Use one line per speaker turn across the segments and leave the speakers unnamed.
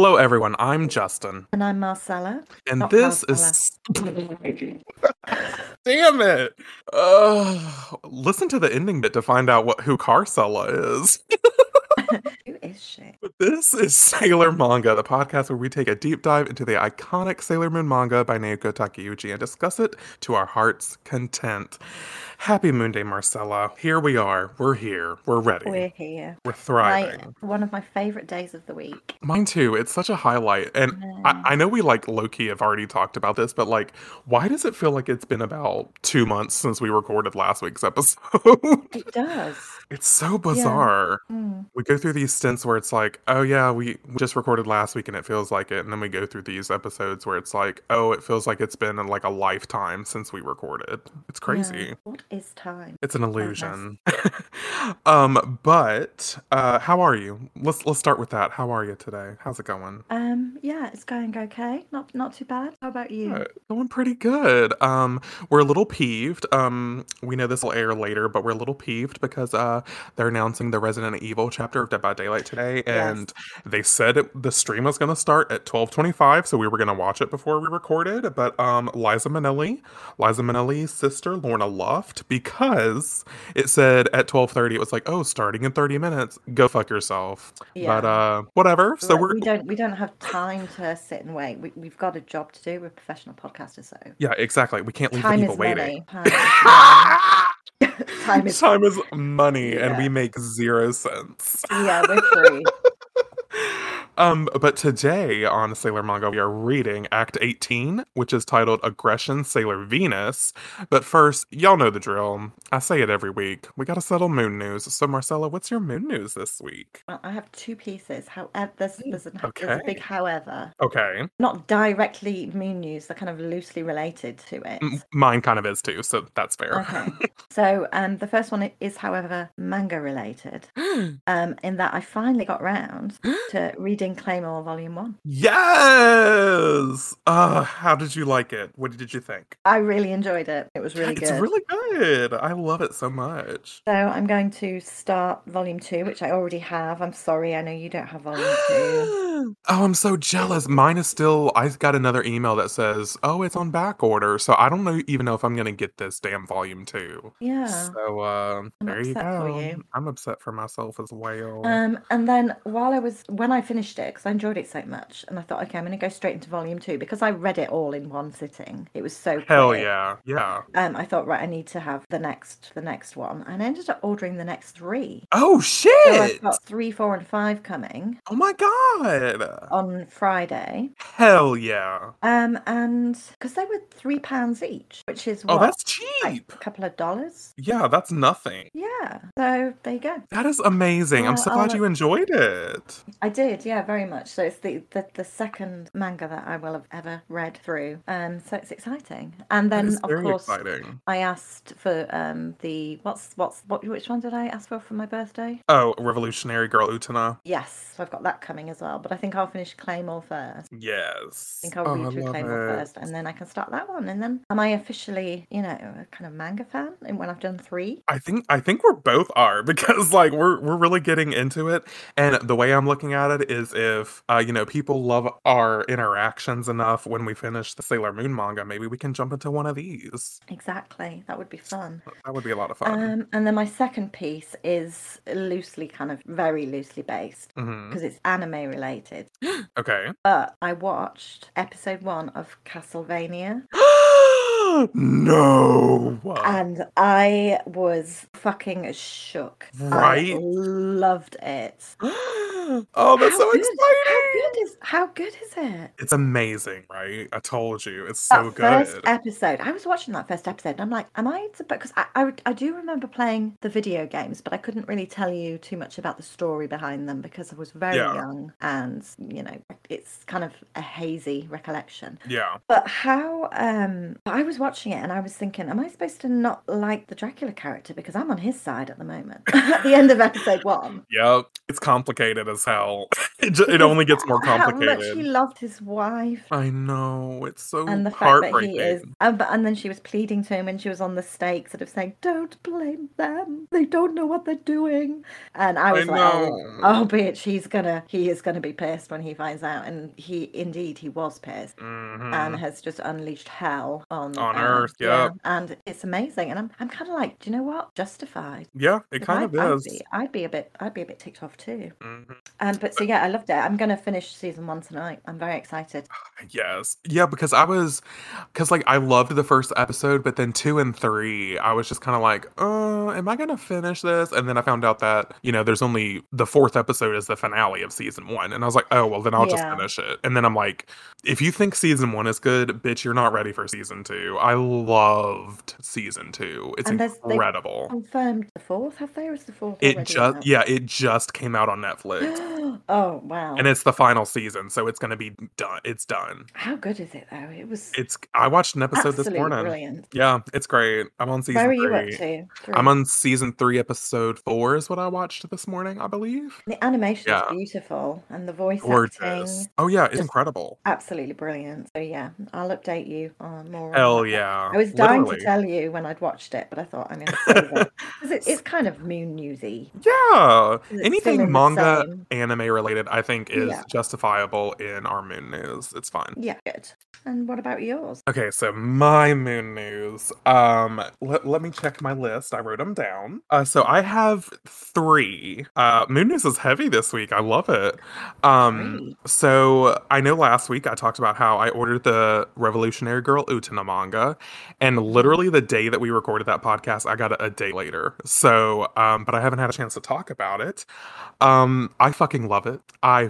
Hello, everyone. I'm Justin,
And I'm Marcella.
and
Not
this is. Damn it! Uh, listen to the ending bit to find out what who Carcella is.
Who is she?
This is Sailor Manga, the podcast where we take a deep dive into the iconic Sailor Moon manga by Naoko Takeuchi and discuss it to our heart's content. Happy Moon Day, Marcella. Here we are. We're here. We're ready.
We're here.
We're thriving.
one of my favorite days of the week.
Mine too. It's such a highlight. And I, I know we like low key have already talked about this, but like, why does it feel like it's been about two months since we recorded last week's episode?
It does.
It's so bizarre.
Mm.
We go through these stints where it's like, oh yeah, we, we just recorded last week and it feels like it. And then we go through these episodes where it's like, oh, it feels like it's been like a lifetime since we recorded. It's crazy.
Yeah. What is time?
It's an illusion. um, but uh how are you? Let's let's start with that. How are you today? How's it going?
Um, yeah, it's going okay. Not not too bad. How about you?
Going pretty good. Um, we're a little peeved. Um, we know this will air later, but we're a little peeved because uh, they're announcing the Resident Evil chapter of Dead by Daylight today, and they said it, the stream was going to start at twelve twenty-five, so we were going to watch it before we recorded. But um, Liza Minnelli, Liza Minnelli's sister Lorna Luft, because it said at twelve thirty, it was like, oh, starting in thirty minutes. Go fuck yourself.
Yeah.
But uh, whatever. So we're
we don't we don't have time to sit and wait. We, we've got a job to do. We're professional podcasters, so
yeah, exactly. We can't leave the
time
people waiting.
Time is money. time is
money and we make zero cents
yeah, we're free.
Um but today on sailor manga we are reading act 18 which is titled aggression sailor venus but first y'all know the drill i say it every week we gotta settle moon news so marcella what's your moon news this week
Well, I have two pieces. However, there's there's, a, there's a
Okay.
big however.
okay
Not directly moon news. They're kind of loosely related to it.
M- mine kind of is too so that's fair
Okay. So um, the first one is, however, manga related. Um, in that I finally got round to reading Claymore Volume One.
yes uh how did you like it what did you think
I really enjoyed it. It was really
it's
good.
It's really good i love it so much
So I'm going to start Volume Two, which I already have. I'm sorry, I know you don't have Volume Two.
oh, I'm so jealous. Mine is still. I got another email that says, "Oh, it's on back order." So I don't know even know if I'm gonna get this damn volume two.
Yeah.
So uh, there you go.
you.
I'm upset for myself as well.
Um, and then while I was when I finished it, because I enjoyed it so much, and I thought, okay, I'm going to go straight into volume two because I read it all in one sitting. It was so
Hell
quick.
yeah, yeah.
Um, I thought, right, I need to have the next, the next one, and I ended up ordering the next three.
Oh shit!
So I've got three, four, and five coming
Oh my god!
on Friday.
Hell yeah!
Um, and because they were three pounds each, which is
Oh,
what,
that's
like
cheap.
a couple of dollars.
Yeah, that's nothing.
Yeah. So there you go.
That is amazing. I'm
I'll-
so
I'll
glad you enjoyed it.
I did, yeah, very much. So it's the, the the second manga that I will have ever read through. Um, so it's exciting. And then of course
exciting.
I asked for um the what's what's what which one did I ask for for my birthday?
Oh, Revolutionary Girl Utena.
Yes, so I've got that coming as well. But I think I'll finish Claymore first.
Yes.
I think I'll
Oh,
read through Claymore
it.
first, and then I can start that one. And then am I officially, you know, a kind of manga fan? And when I've done three,
I think I think we're both are because like we're we're really getting into it, and the way I'm looking at it is if uh, you know people love our interactions enough when we finish the Sailor Moon manga, maybe we can jump into one of these.
exactly, that would be fun.
That would be a lot of fun.
Um, and then my second piece is loosely, kind of very loosely based because it's anime related.
Okay.
But I watched episode one of Castlevania
no.
and I was fucking shook.
Right?
I loved it.
oh, that's
How
so
good-
exciting!
How good is how good is it?
It's amazing, right? I told you, it's so
that
good.
first episode, I was watching that first episode, and I'm like, "Am I?" Because I, I, I do remember playing the video games, but I couldn't really tell you too much about the story behind them because I was very
Yeah.
young, and you know, it's kind of a hazy recollection.
yeah.
But how? Um, I was watching it, and I was thinking, "Am I supposed to not like the Dracula character because I'm on his side at the moment?" at the end of episode one,
Yep. It's complicated as hell. It, ju- it only gets more complicated.
How much he loved his wife.
I know it's so
And the fact that
heartbreaking.
he is, and, but, and then she was pleading to him when she was on the stake, sort of saying, "Don't blame them. They don't know what they're doing." And I
I
was like, "Oh, oh, bitch, he's gonna, he is gonna be pissed when he finds out." And he, indeed, he was pissed,
Mhm.
and has just unleashed hell on
On
uh,
Earth,
yeah, and it's amazing. And I'm, I'm kind of like, do you know what? Justified.
yeah, it kind
I'd,
of
I'd
is.
be, I'd be a bit, I'd be a bit ticked off too.
Mhm.
Um, but so yeah, I loved it. I'm gonna finish season one tonight. I'm very excited.
Yes. Yeah, because I was because like I loved the first episode, but then two and three, I was just kind of like, oh, am I gonna finish this? And then I found out that, you know, there's only the fourth episode is the finale of season one. And I was like, oh well then I'll just
Yeah.
finish it. And then I'm like, if you think season one is good, bitch, you're not ready for season two. I loved season two. It's
And there's- they-
incredible.
Confirmed the fourth, have they? Or is the fourth
It
already
just
out?
yeah, it just came out on Netflix.
oh wow!
And it's the final season, so it's gonna be done. It's done.
How good is it though? It was
It's I watched an episode this morning.
brilliant.
Yeah, it's great. I'm on season
Where are
three.
you up to? Three.
I'm on season three, episode four is what I watched this morning, I believe.
The animation
Yeah.
is beautiful, and the voice
Gorgeous.
acting
Oh yeah, it's incredible.
absolutely brilliant. So yeah, I'll update you on more.
Hell
that.
yeah.
I was dying
literally.
to tell you when I'd watched it, but I thought I'm going to save it because it, it's kind of moon newsy.
Yeah.
It's still in
Anything manga anime related, I think is
Yeah.
justifiable in our moon news. It's fine.
Yeah, good. And what about yours?
Okay, so my moon news. Um, let, let me check my list. I wrote them down. Uh, so I have three. Uh, moon news is heavy this week. I love it. Um,
Great.
so I know last week I talked about how I ordered the Revolutionary Girl Utena manga, and literally the day that we recorded that podcast, I got it a day later. So, um, but I haven't had a chance to talk about it. Um, I fucking love it. I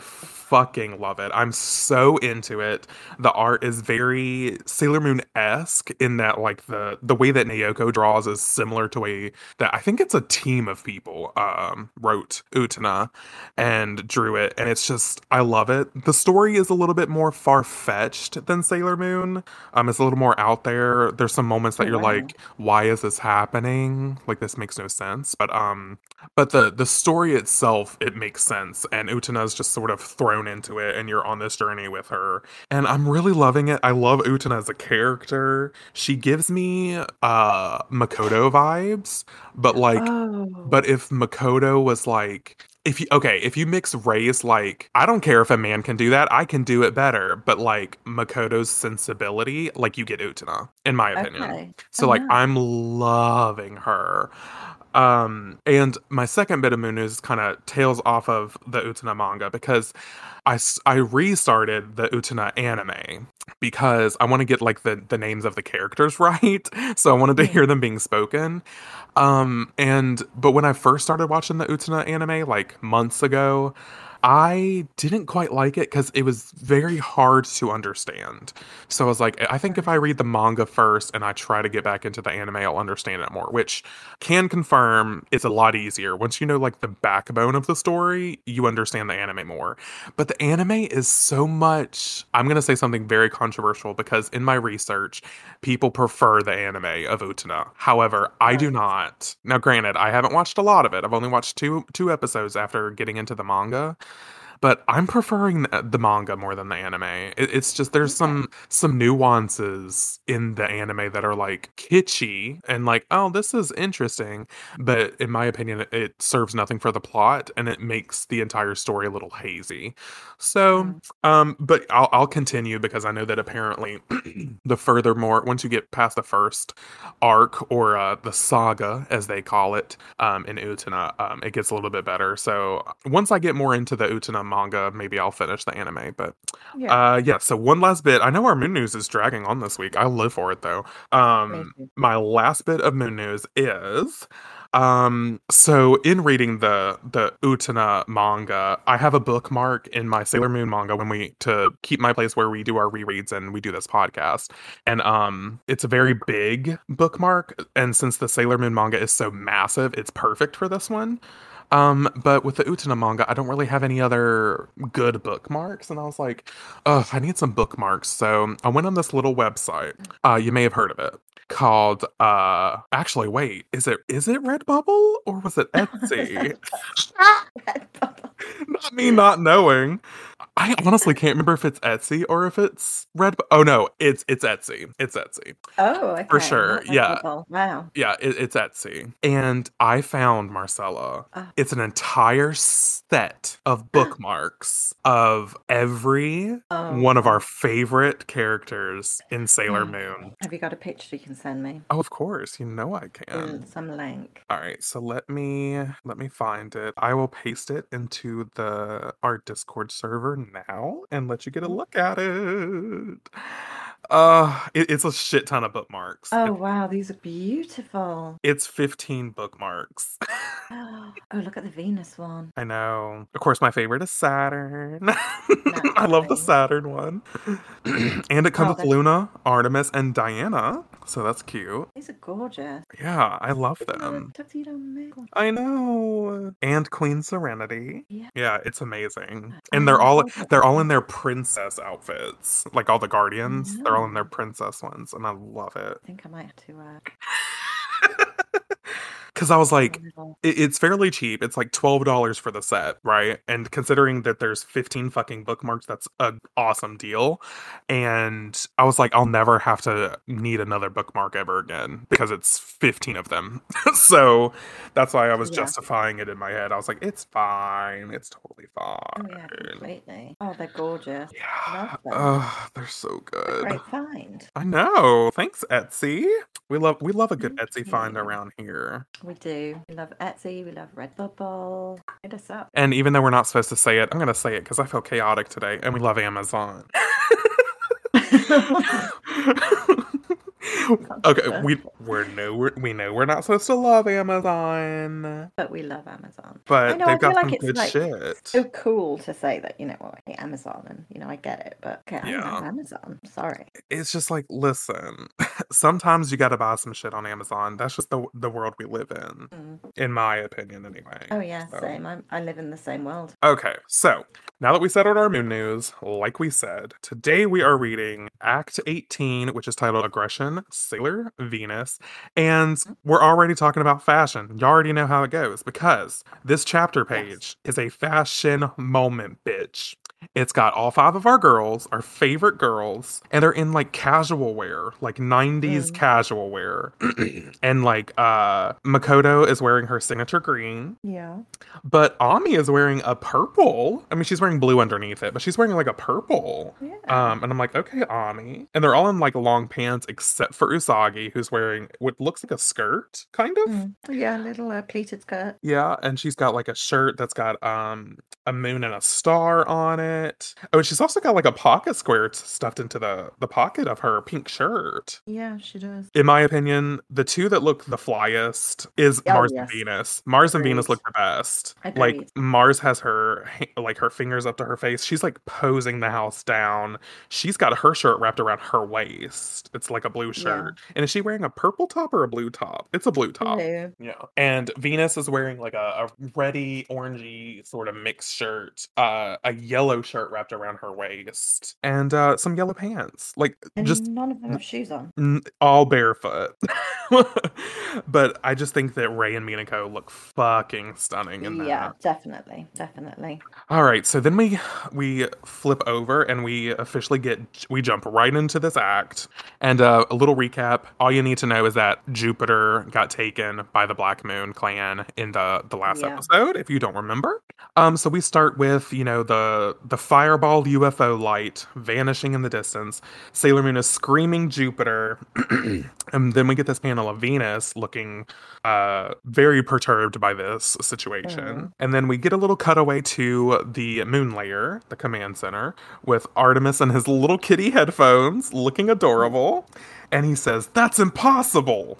fucking love it. I'm so into it. The art is very Sailor Moon esque in that, like the the way that Naoko draws is similar to a that I think it's a team of people um wrote Utena and drew it, and it's just I love it. The story is a little bit more far fetched than Sailor Moon. Um, it's a little more out there. There's some moments that
Oh,
you're like, why is this happening? Like this makes no sense. But um, but the the story itself it makes sense and Utena's just sort of thrown into it and you're on this journey with her and I'm really loving it. I love Utena as a character. She gives me uh Makoto vibes, but like
oh,
but if Makoto was like if you okay, if you mix race like I don't care if a man can do that, I can do it better, but like Makoto's sensibility, like you get Utena in my opinion.
okay.
So like. I'm loving her. Um and my second bit of moon news kind of tails off of the Utena manga because I, I restarted the Utena anime because I want to get like the the names of the characters right. So I wanted to hear them being spoken. Um and but when I first started watching the Utena anime like months ago, I didn't quite like it because it was very hard to understand. So I was like, I think if I read the manga first and I try to get back into the anime, I'll understand it more, which can confirm it's a lot easier. Once you know like the backbone of the story, you understand the anime more. But the anime is so much, I'm going to say something very controversial because in my research, people prefer the anime of Utena. However, I do not. Now, granted, I haven't watched a lot of it. I've only watched two two episodes after getting into the manga but I'm preferring the, the manga more than the anime. It, it's just there's some some nuances in the anime that are like kitschy and like oh this is interesting, but in my opinion it, it serves nothing for the plot and it makes the entire story a little hazy. So um, but I'll I'll continue because I know that apparently the furthermore once you get past the first arc or uh, the saga as they call it um, in Utena, um, it gets a little bit better. So once I get more into the Utena manga, maybe I'll finish the anime. But
yeah,
uh, yeah. So one last bit. I know our moon news is dragging on this week. I live for it though. Um, my last bit of moon news is um so in reading the the utena manga i have a bookmark in my sailor moon manga when we to keep my place where we do our rereads and we do this podcast and um it's a very big bookmark and since the sailor moon manga is so massive it's perfect for this one um, but with the Utena manga, I don't really have any other good bookmarks, and I was like, "Ugh, I need some bookmarks." So I went on this little website. Uh, you may have heard of it called. Uh, actually, wait, is it is it Redbubble or was it Etsy? not me not knowing. I honestly can't remember if it's Etsy or if it's Red. Oh no, it's it's Etsy. It's Etsy.
Oh, okay.
For sure. Yeah.
Wow.
Yeah, it, it's Etsy. And I found Marcella.
Oh.
It's an entire set of bookmarks of every
Oh,
one of our favorite characters in Sailor
Mm.
Moon.
Have you got a picture you can send me?
Oh, of course. You know I can.
Some link.
All right, so let me let me find it. I will paste it into the our Discord server now and let you get a
Mhm.
look at it. Uh, it- it's a shit ton of bookmarks.
Oh
It-
wow, these are beautiful.
it's 15 bookmarks.
Oh, look at the Venus one.
I know. Of course, my favorite is Saturn. I love the Saturn one. and it comes
Oh,
with Luna, Artemis, and Diana. So that's cute.
These are gorgeous.
Yeah, I love
Look at the
them. I know. And Queen Serenity.
Yeah.
Yeah, it's amazing. And they're all
all
they're all in their princess outfits. Like all the guardians, they're all in their princess ones, and I love it.
I think I might have to uh
Cuz I was like it, it's fairly cheap. It's like $12 for the set, right? And considering that there's 15 fucking bookmarks, that's an awesome deal. And I was like I'll never have to need another bookmark ever again because it's 15 of them. so that's why I was
Yeah.
justifying it in my head. I was like it's fine. It's totally
Oh
fine.
yeah, completely. Oh, they're gorgeous.
Yeah. Oh, they're so good.
Great find.
I know. Thanks, Etsy. We love we love a good
Thank
Etsy find around here.
We do. We love Etsy. We love Redbubble. Hit us up.
And even though we're not supposed to say it, I'm gonna say it because I feel chaotic today. And we love Amazon. okay, we we're no we're, we know we're not supposed to love Amazon,
but we love Amazon.
but I
know, I
they've got
feel like
some
it's
good
like
shit.
So cool to say that, you know, well, I hate Amazon and, you know, I get it, but okay, I
Yeah.
love Amazon. Sorry.
It's just like, listen, sometimes you got to buy some shit on Amazon. That's just the the world we live in,
Mm.
in my opinion, anyway.
Oh, yeah,
So-
same. I'm, I live in the same world.
Okay, so now that we settled our moon news, like we said, today we are reading Act 18, which is titled Aggression, Sailor Venus. And
Mm-hmm.
we're already talking about fashion. You already know how it goes because this chapter
Yes.
page is a fashion moment, bitch. It's got all five of our girls, our favorite girls, and they're in like casual wear, like 90s
Mm.
casual wear. and like uh Makoto is wearing her signature green.
Yeah.
But Ami is wearing a purple. I mean, she's wearing blue underneath it, but she's wearing like a purple.
Yeah.
Um, and I'm like, okay, Ami. And they're all in like long pants except for Usagi, who's wearing what looks like a skirt, kind of.
Mm. Yeah, a little uh, pleated skirt.
Yeah, and she's got like a shirt that's got um a moon and a star on it. Oh, and she's also got like a pocket square stuffed into the the pocket of her pink shirt.
Yeah, she does.
In my opinion, the two that look the flyest is
Oh,
Mars
yes.
and Venus. Mars and Venus look the best.
Agreed.
Like Mars has her like her fingers up to her face. She's like posing the house down. She's got her shirt wrapped around her waist. It's like a blue shirt. And is she wearing a purple top or a blue top? It's a blue top.
Blue.
Yeah. And Venus is wearing like a, a reddy, orangey sort of mixed shirt, uh, a yellow shirt wrapped around her waist, and uh, some yellow pants. Like
And
just
none of them have shoes on.
n- all barefoot. but I just think that Ray and Minako look fucking stunning in that.
Yeah, definitely. Definitely.
All right, so then we we flip over and we officially get we jump right into this act. And uh, a little recap: all you need to know is that Jupiter got taken by the Black Moon clan in the the last
Yeah.
episode. If you don't remember, um, so we start with you know the the fireball UFO light vanishing in the distance. Sailor Moon is screaming Jupiter, and then we get this panel of Venus looking uh very perturbed by this situation.
Mhm.
And then we get a little cutaway to the moon layer, the command center, with Artemis and his little kitty headphones looking adorable. And he says, That's impossible.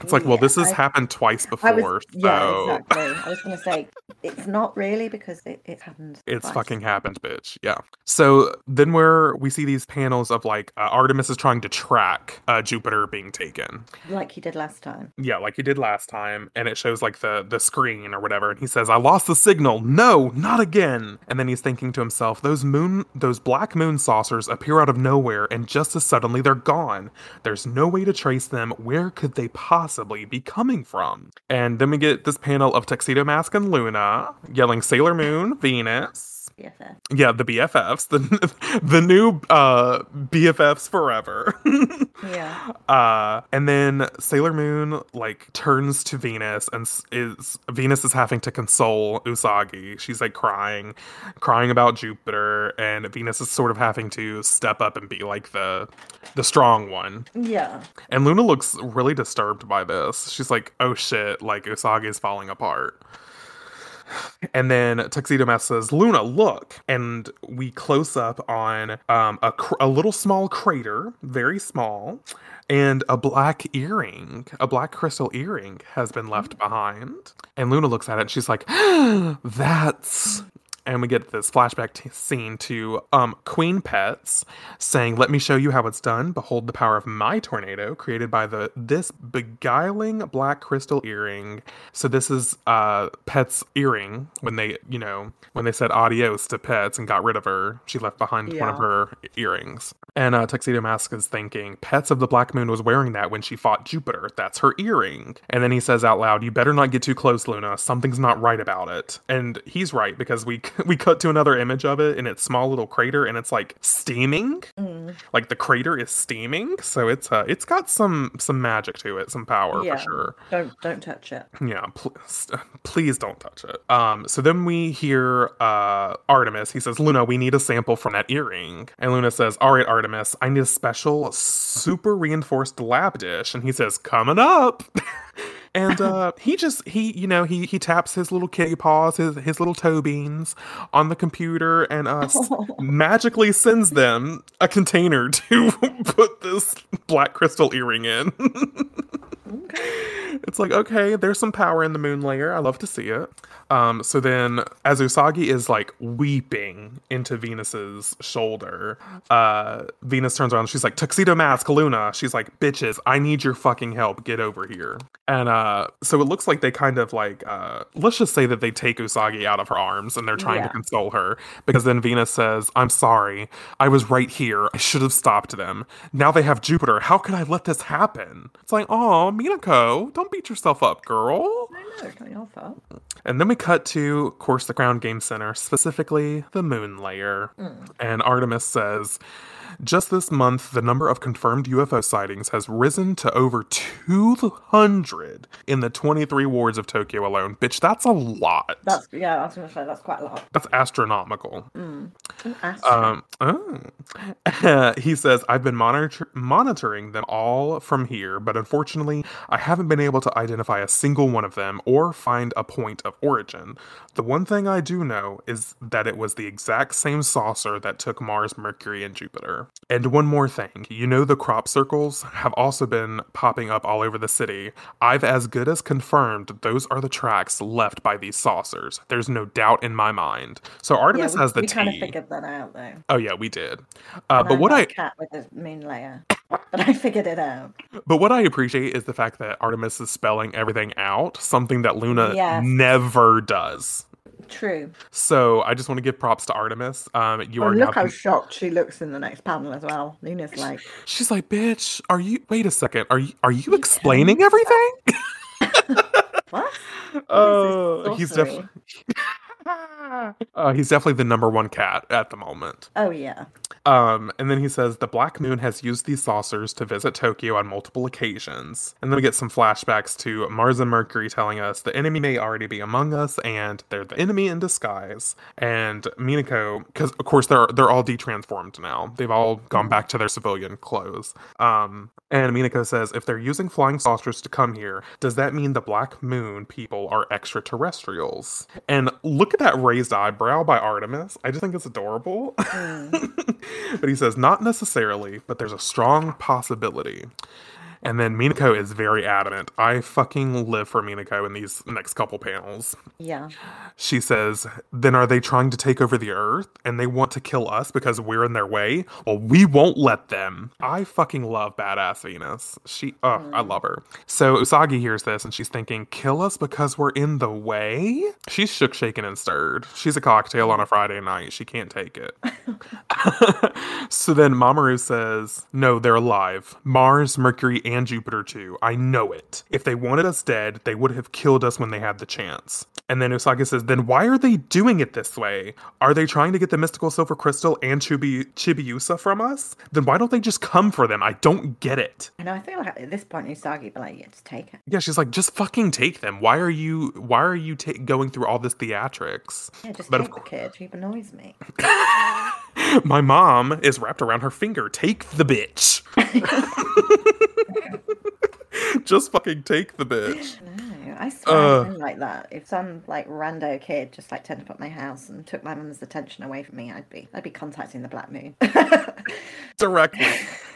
It's like, well, this has
I-
happened twice before.
was, yeah,
so
exactly. I was going to say it's not really because it, it happened.
It's
twice.
fucking happened, bitch. Yeah. So then we're we see these panels of like uh, Artemis is trying to track uh, Jupiter being taken.
like he did last time.
Yeah, like he did last time, and it shows like the the screen or whatever, and he says, "I lost the signal. No, not again." And then he's thinking to himself, "Those moon, those black moon saucers appear out of nowhere, and just as suddenly they're gone. There's no way to trace them. Where could they possibly be coming from? And then we get this panel of Tuxedo Mask and Luna yelling Sailor Moon, Venus.
BFF.
Yeah, the BFFs, the the new uh, BFFs forever.
Yeah.
Uh, and then Sailor Moon like turns to Venus and is Venus is having to console Usagi. She's like crying, crying about Jupiter, and Venus is sort of having to step up and be like the the strong one.
Yeah.
And Luna looks really disturbed by this. She's like, "Oh shit! Like Usagi is falling apart." And then Tuxedo Mask says, "Luna, look!" And we close up on um, a cr- a little small crater, very small, and a black earring, a black crystal earring, has been left behind. And Luna looks at it, and she's like, "That's." And we get this flashback t- scene to um, Queen Petz saying, "Let me show you how it's done. Behold the power of my tornado, created by the this beguiling black crystal earring." So this is uh, Petz' earring when they, you know, when they said adios to Petz and got rid of her. She left behind one of her earrings. And uh, Tuxedo Mask is thinking, Petz of the Black Moon was wearing that when she fought Jupiter. That's her earring. And then he says out loud, "You better not get too close, Luna. Something's not right about it." And he's right because we we cut to another image of it in its small little crater, and it's like steaming.
Mm.
Like the crater is steaming, so it's uh, it's got some some magic to it, some power
Yeah.
for sure.
Don't don't touch it.
Yeah, pl- st- please don't touch it. Um, so then we hear uh Artemis. He says, "Luna, we need a sample from that earring." And Luna says, "All right, Artemis, I need a special, super reinforced lab dish." And he says, "Coming up." and uh, he just he you know he he taps his little kitty paws, his his little toe beans on the computer, and uh, s- magically sends them a container to put this black crystal earring in. It's like, okay, there's some power in the moon layer. I love to see it. Um, so then, as Usagi is like weeping into Venus's shoulder, uh, Venus turns around. She's like, Tuxedo Mask, Luna. She's like, bitches, I need your fucking help. Get over here. And uh, so it looks like they kind of like, uh, let's just say that they take Usagi out of her arms and they're trying to console her because then Venus says, I'm sorry. I was right here. I should have stopped them. Now they have Jupiter. How could I let this happen? It's like, oh, Minako, don't beat yourself up, girl.
No, no, it's not your fault.
And then we cut to, of course, the Crown Game Center, specifically the moon layer. Mm. And Artemis says, just this month, the number of confirmed UFO sightings has risen to over 200 in the 23 wards of Tokyo alone. Bitch, that's a lot.
That's yeah. I was gonna say that's quite a lot.
That's astronomical.
Ooh, Astro.
Um, oh. he says, I've been monitor- monitoring them all from here, but unfortunately, I haven't been able to identify a single one of them or find a point of origin. The one thing I do know is that it was the exact same saucer that took Mars, Mercury, and Jupiter. And one more thing you know, the crop circles have also been popping up all over the city. I've as good as confirmed those are the tracks left by these saucers. There's no doubt in my mind. So
yeah,
Artemis
we,
has the
we kind of figured that out though.
Oh yeah, we did. Uh, but
I'm
what I
cat with a moon layer, but I figured it out.
but what I appreciate is the fact that Artemis is spelling everything out, something that Luna
Yes.
never does.
True.
So I just want to give props to Artemis. Um, you
Oh,
are
look how
con-
shocked she looks in the next panel as well. Luna's like,
She's like, "Bitch, are you? Wait a second. Are you? Are you explaining everything?"
what?
Oh, he's definitely. Uh, he's definitely the number one cat at the moment.
Oh yeah.
Um, and then he says the Black Moon has used these saucers to visit Tokyo on multiple occasions. And then we get some flashbacks to Mars and Mercury telling us the enemy may already be among us, and they're the enemy in disguise. And Minako, because of course they're they're all detransformed now. They've all gone back to their civilian clothes. Um, and Minako says if they're using flying saucers to come here, does that mean the Black Moon people are extraterrestrials? And look at that raised eyebrow by Artemis. I just think it's adorable. Mm. but he says, not necessarily, but there's a strong possibility. And then Minako is very adamant. I fucking live for Minako in these next couple panels.
Yeah.
She says, Then are they trying to take over the earth and they want to kill us because we're in their way? Well, we won't let them. I fucking love badass Venus. She, oh, I mm. love her. So Usagi hears this and she's thinking, Kill us because we're in the way? She's shook, shaken, and stirred. She's a cocktail on a Friday night. She can't take it. so then Mamoru says, No, they're alive. Mars, Mercury, and Jupiter too. I know it. If they wanted us dead, they would have killed us when they had the chance. And then Usagi says, then why are they doing it this way? Are they trying to get the mystical silver crystal and Chibi- Chibiusa from us? Then why don't they just come for them? I don't get it.
I know. I feel like at this point, Usagi be like, yeah, just take it.
Yeah, she's like, just fucking take them. Why are you? Why are you ta- going through all this theatrics?
Yeah, just
But of
take the kid. He annoys me.
My mom is wrapped around her finger. Take the bitch. just fucking take the bitch.
I swear
Uh.
I'd been like that. If some like rando kid just like turned up at my house and took my mum's attention away from me, I'd be I'd be contacting the Black Moon.
Directly.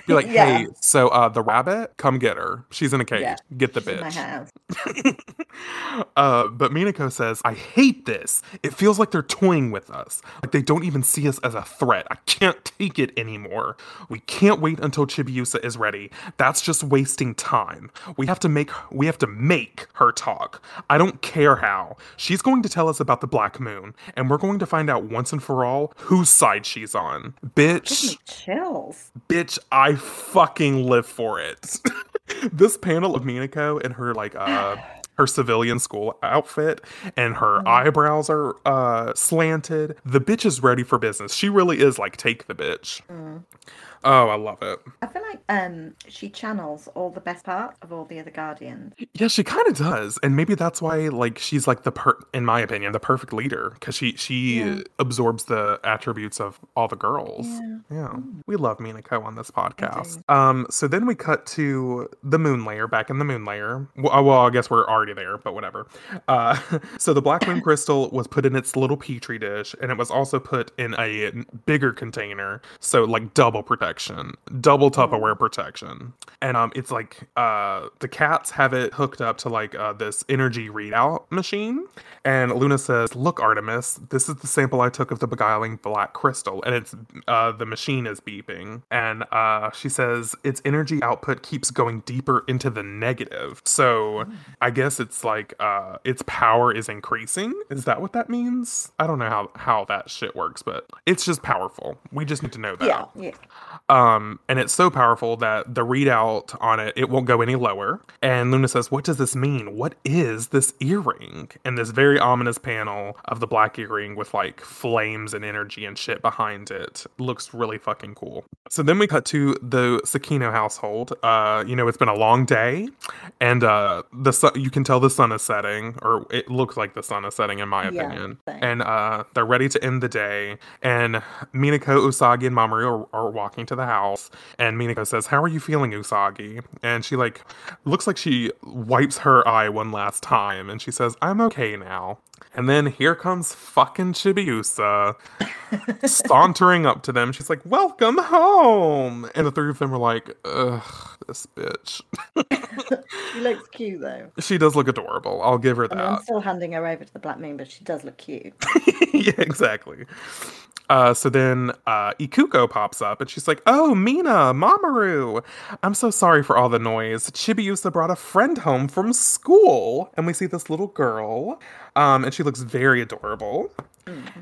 Be like,
Yeah.
hey, so uh the rabbit, come get her. She's in a cage.
Yeah,
Get the
She's in my
bitch.
house.
uh, but Minako says, I hate this. It feels like they're toying with us. Like they don't even see us as a threat. I can't take it anymore. We can't wait until Chibiusa is ready. That's just wasting time. We have to make we have to make her talk. I don't care how. She's going to tell us about the Black Moon, and we're going to find out once and for all whose side she's on. Bitch,
chills.
bitch, I fucking live for it. this panel of Minako and her like uh her civilian school outfit and her
Mm-hmm.
eyebrows are uh slanted. The bitch is ready for business. She really is like take the bitch.
Mm.
Oh, I love it.
I feel like um she channels all the best part of all the other guardians.
Yeah, she kind of does, and maybe that's why, like, she's like the per, in my opinion, the perfect leader because she she
Yeah.
absorbs the attributes of all the girls.
Yeah.
Yeah, we love Minako on this podcast. Um, so then we cut to the moon layer, back in the moon layer. Well, uh, well I guess we're already there, but whatever. Uh, so the black moon crystal was put in its little petri dish, and it was also put in a bigger container, so like double protection, double Tupperware protection. And um, it's like uh, the cats have it hooked up to like uh, this energy readout machine. And Luna says, "Look, Artemis, this is the sample I took of the beguiling black crystal, and it's uh, the machine is beeping." And uh, she says its energy output keeps going deeper into the negative. So I guess it's like uh, its power is increasing. Is that what that means? I don't know how how that shit works, but it's just powerful. We just need to know that.
Yeah, yeah.
Um, and it's so powerful that the readout on it, it won't go any lower. And Luna says, What does this mean? What is this earring? And this very ominous panel of the black earring with like flames and energy and shit behind it looks really fucking cool. So then we cut to the Tsukino household. Uh, you know, it's been a long day, and uh the sun you can tell the sun is setting, or it looks like the sun is setting in my opinion.
same.
And uh they're ready to end the day. And Minako, Usagi, and Mamoru are, are walking to the house. And Minako says, How are you feeling, Usagi? And she like looks like she wipes her eye one last time and she says, I'm okay now. And then here comes fucking Chibiusa sauntering up to them. She's like, Welcome home. And the three of them are like, Ugh, this bitch.
She looks cute though.
she does look adorable. I'll give her
I mean, I'm
that.
still handing her over to the Black Moon, but she does look cute.
yeah, exactly. Uh, so then uh, Ikuko pops up and she's like, Oh, Mina, Mamoru, I'm so sorry for all the noise. Chibiusa brought a friend home from school. And we see this little girl, um, and she looks very adorable.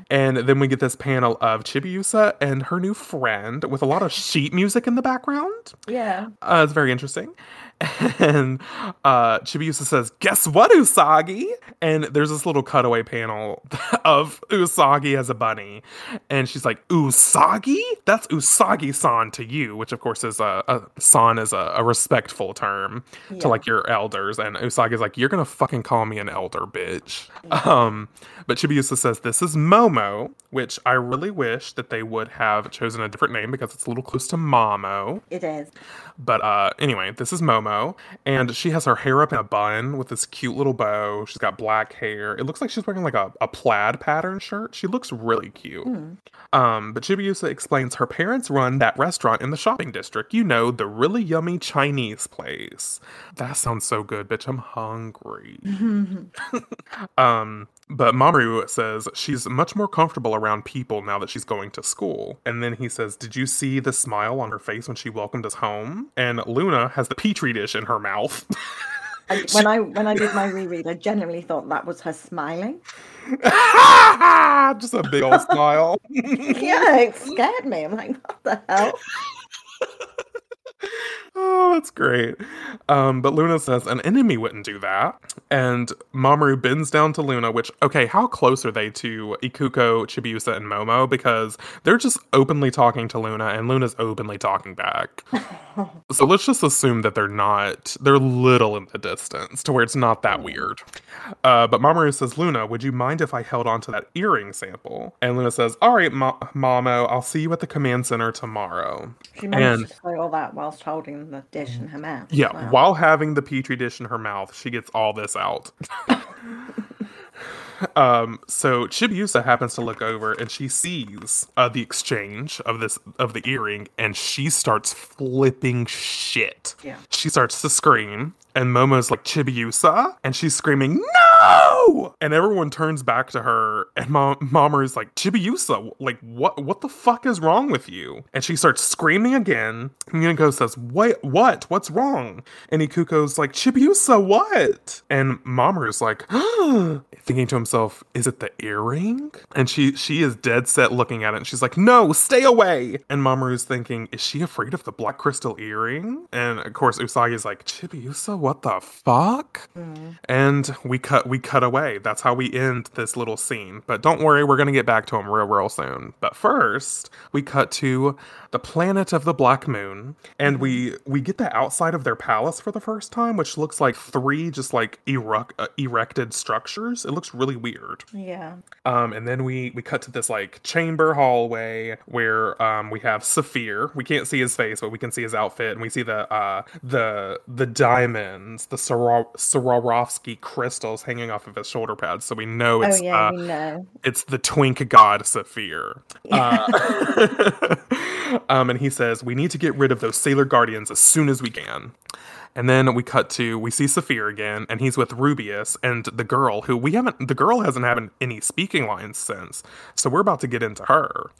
And then we get this panel of Chibiusa and her new friend with a lot of sheet music in the background.
Yeah.
Uh, it's very interesting. And uh, Chibiusa says, Guess what, Usagi? And there's this little cutaway panel of Usagi as a bunny. And she's like, Usagi? That's Usagi san to you, which of course is a, a san is a, a respectful term
Yeah.
to like your elders. And Usagi's like, You're going to fucking call me an elder, bitch. Um, but Chibiusa says, This is Momo, which I really wish that they would have chosen a different name because it's a little close to Mamo.
It is.
But uh, anyway, this is Momo, and she has her hair up in a bun with this cute little bow. She's got black hair. It looks like she's wearing like a, a plaid pattern shirt. She looks really cute. Um, but Chibiusa explains her parents run that restaurant in the shopping district. You know, the really yummy Chinese place. That sounds so good, bitch. I'm hungry. Um, but Mamoru says she's much more comfortable around people now that she's going to school. And then he says, Did you see the smile on her face when she welcomed us home? And Luna has the petri dish in her mouth.
And when I when I did my reread, I genuinely thought that was her smiling.
Just a big old smile.
Yeah, it scared me. I'm like, what the hell?
Oh, that's great. Um, but Luna says an enemy wouldn't do that. And Mamoru bends down to Luna, which, okay, how close are they to Ikuko, Chibiusa, and Momo? Because they're just openly talking to Luna, and Luna's openly talking back. so let's just assume that they're not, they're little in the distance to where it's not that weird. Uh, but Mamoru says, Luna, would you mind if I held on to that earring sample? And Luna says, All right, Ma- Mamo, I'll see you at the command center tomorrow.
She managed to say all that whilst holding the dish in her mouth.
Yeah,
Wow.
while having the petri dish in her mouth, she gets all this out. um, so Chibiusa happens to look over and she sees uh, the exchange of this of the earring, and she starts flipping shit.
Yeah.
She starts to scream, and Momo's like Chibiusa, and she's screaming no, and everyone turns back to her, and Mom- is like Chibiusa, like what what the fuck is wrong with you? And she starts screaming again. Minako says, "What? What? What's wrong?" And Ikuko's like, "Chibiusa, what?" And Mommer is like, thinking to himself, "Is it the earring?" And she she is dead set looking at it, and she's like, "No, stay away!" And Mamoru's thinking, "Is she afraid of the black crystal earring?" And of course, Usagi is like, "Chibiusa, what the fuck?" Mm. And we cut we cut away. That's how we end this little scene. But don't worry, we're gonna get back to him real real soon. But first, we cut to the planet of the Black Moon, and we we get the outside of their palace for the first time, which looks like three just like eruct, uh, erected structures. It looks really weird.
Yeah.
Um, and then we we cut to this like chamber hallway where um, we have Saphir. We can't see his face, but we can see his outfit, and we see the uh, the the diamonds, the Swarov- Swarovski crystals hanging off of his shoulder pads. So we know it's
oh yeah,
uh,
we know.
it's the twink god Saphir. Uh, um, and he says, We need to get rid of those sailor guardians as soon as we can. And then we cut to we see Saphir again, and he's with Rubius and the girl who we haven't the girl hasn't had any speaking lines since. So we're about to get into her.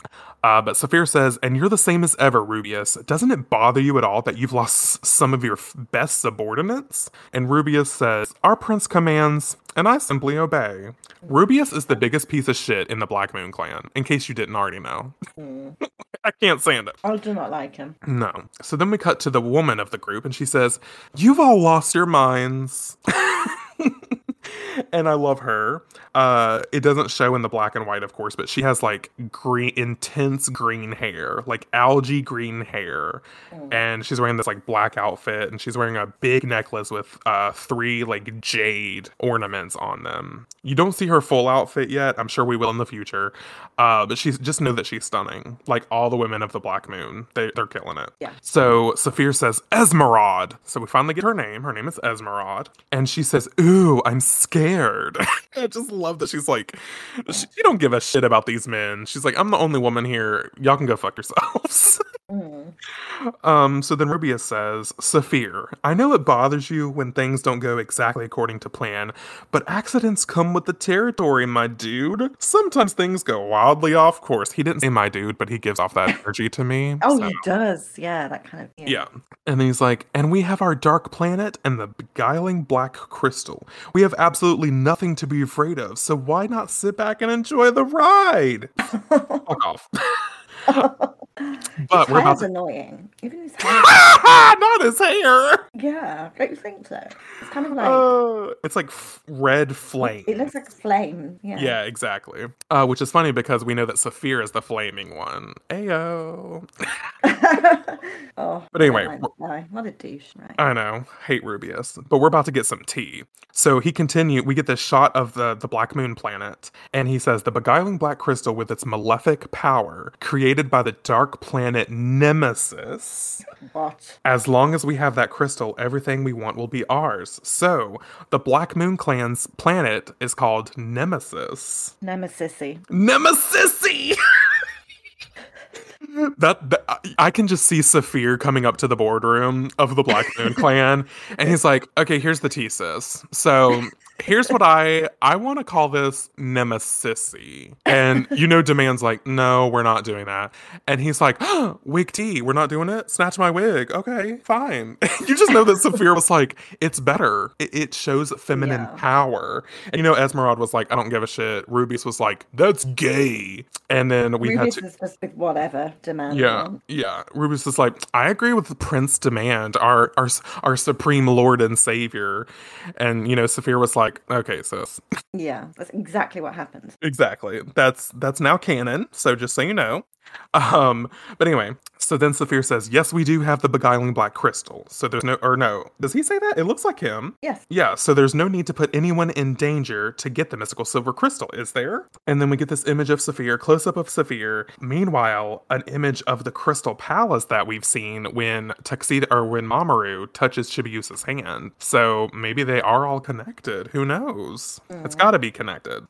Uh, but Saphir says, and you're the same as ever, Rubius. Doesn't it bother you at all that you've lost some of your f- best subordinates? And Rubius says, Our prince commands, and I simply obey. Rubius is the biggest piece of shit in the Black Moon clan, in case you didn't already know. I can't stand it.
I do not like him.
No. So then we cut to the woman of the group, and she says, You've all lost your minds. and I love her. Uh, it doesn't show in the black and white, of course, but she has like green, intense green hair, like algae green hair, and she's wearing this like black outfit, and she's wearing a big necklace with uh three like jade ornaments on them. You don't see her full outfit yet. I'm sure we will in the future. Uh, but she's just know that she's stunning. Like all the women of the Black Moon, they they're killing it.
Yeah.
So Saphir says Esmeralda. So we finally get her name. Her name is Esmeralda, and she says, "Ooh, I'm scared." I just love that she's like, she, she don't give a shit about these men. She's like, I'm the only woman here. Y'all can go fuck yourselves.
Mm.
Um, so then Rubius says, Saphir, I know it bothers you when things don't go exactly according to plan, but accidents come with the territory, my dude. Sometimes things go wildly off course. He didn't say my dude, but he gives off that energy to me.
Oh,
so-
he does. Yeah, that kind of. Yeah.
yeah. And then he's like, and we have our dark planet and the beguiling black crystal. We have absolutely nothing to be afraid of, so why not sit back and enjoy the ride? Fuck off. but we're about
Hair's
to.
annoying. Even his hair.
Not his hair!
yeah, don't you think so? It's kind of like
Uh, it's like f- red flame.
it looks like a flame. Yeah.
Yeah, exactly. Uh, which is funny because we know that Saphir is the flaming one. Ayo.
oh.
But anyway,
I don't know. what a douche, right?
I know, hate Rubius, but we're about to get some tea. So he continue. We get this shot of the the Black Moon planet, and he says the beguiling black crystal with its malefic power, created by the dark planet Nemesis.
what?
As long as we have that crystal, everything we want will be ours. So the Black Moon clan's planet is called Nemesis.
Nemesisy.
Nemesisy. That, that I- can just see Saphir coming up to the boardroom of the Black Moon Clan, and he's like, "Okay, here's the tea, sis. So here's what I I want to call this nemesis And you know, Demand's like, no, we're not doing that. And he's like, oh, wig tea, we're not doing it. Snatch my wig. Okay, fine. you just know that Saphir was like, it's better. It, it shows feminine yeah. power. And you know, Esmeralda was like, I don't give a shit. Rubius was like, that's gay. And then we
Rubius
had to
is just like, whatever demand.
Yeah, yeah. Rubius is like, I agree with the Prince Demand, our our our supreme lord and savior. And you know, Saphir was like, okay, sis.
Yeah, that's exactly what happened.
Exactly. That's that's now canon. So just so you know. Um, but anyway, so then Saphir says, Yes, we do have the beguiling black crystal. So there's no, or no, does he say that? It looks like him.
Yes.
Yeah, so there's no need to put anyone in danger to get the mystical silver crystal, is there? And then we get this image of Saphir, close up of Saphir. Meanwhile, an image of the crystal palace that we've seen when Tuxedo, or when Mamoru touches Chibiusa's hand. So maybe they are all connected. Who knows? Mm. It's gotta be connected.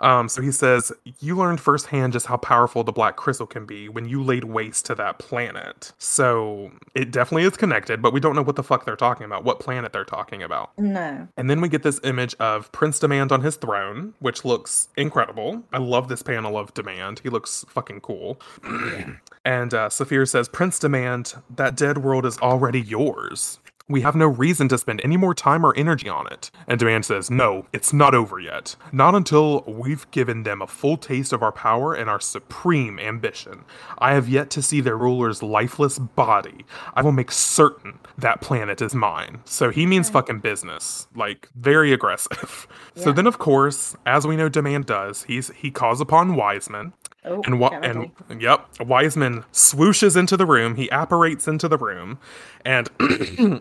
Um, so he says, You learned firsthand just how powerful the black crystal can be when you laid waste to that planet. So it definitely is connected, but we don't know what the fuck they're talking about, what planet they're talking about.
No.
And then we get this image of Prince Demand on his throne, which looks incredible. I love this panel of Demand. He looks fucking cool. Yeah. and uh, Saphir says, Prince Demand, that dead world is already yours. We have no reason to spend any more time or energy on it. And Demand says, No, it's not over yet. Not until we've given them a full taste of our power and our supreme ambition. I have yet to see their ruler's lifeless body. I will make certain that planet is mine. So he means fucking business. Like, very aggressive. Yeah. So then, of course, as we know Demand does, he's he calls upon Wiseman.
Oh,
and wa- and yep, Wiseman swooshes into the room. He apparates into the room, and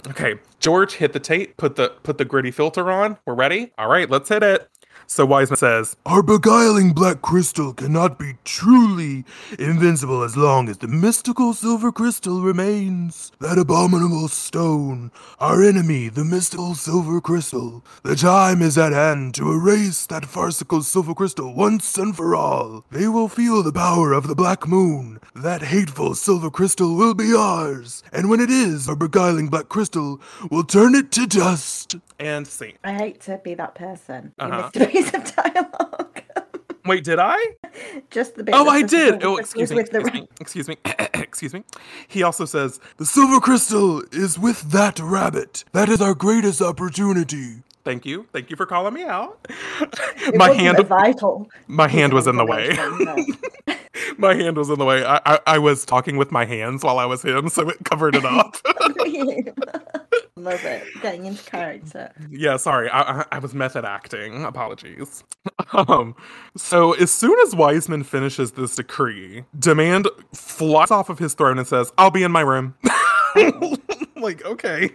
okay, George, hit the tape. Put the put the gritty filter on. We're ready. All right, let's hit it. So Wiseman says,
Our beguiling black crystal cannot be truly invincible as long as the mystical silver crystal remains. That abominable stone, our enemy, the mystical silver crystal. The time is at hand to erase that farcical silver crystal once and for all. They will feel the power of the black moon. That hateful silver crystal will be ours. And when it is, our beguiling black crystal will turn it to dust.
And see.
I hate to be that person. Uh-huh. Piece of dialogue.
Wait, did I?
Just the bit.
Oh, I did. Oh, excuse me. Excuse me. Excuse me. excuse me. He also says,
"The silver crystal is with that rabbit. That is our greatest opportunity."
Thank you. Thank you for calling me out. my hand
vital.
My hand was in the way. my hand was in the way. I, I, I was talking with my hands while I was him, so it covered it up.
Love it. Getting into character.
Yeah, sorry. I, I, I was method acting. Apologies. um, so as soon as Wiseman finishes this decree, Demand flies off of his throne and says, I'll be in my room. like, okay.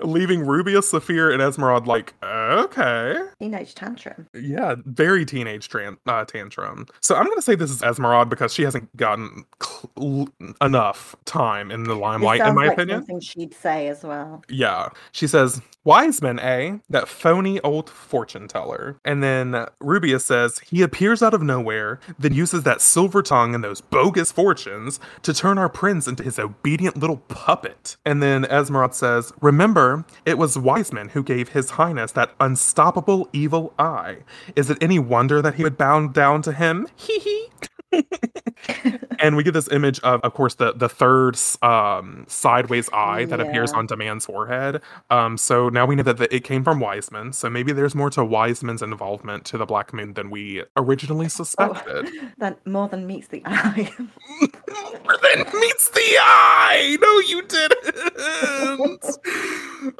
Leaving Rubius, Saphir, and Esmeralda like, okay.
Teenage tantrum.
Yeah, very teenage tran- uh, tantrum. So I'm going to say this is Esmeralda because she hasn't gotten cl- enough time in the limelight, in my
like
opinion.
Something she'd say as well.
Yeah. She says, Wiseman, eh? That phony old fortune teller. And then Rubius says, he appears out of nowhere, then uses that silver tongue and those bogus fortunes to turn our prince into his obedient little puppet. And then Esmeralda says, Remember, it was Wiseman who gave His Highness that unstoppable evil eye. Is it any wonder that he would bow down to him? Hee hee. and we get this image of, of course, the the third um, sideways eye that yeah. appears on Demand's forehead. Um, so now we know that the, it came from Wiseman. So maybe there's more to Wiseman's involvement to the Black Moon than we originally oh, suspected.
Oh, that more than meets the eye.
more than meets the eye. No, you didn't.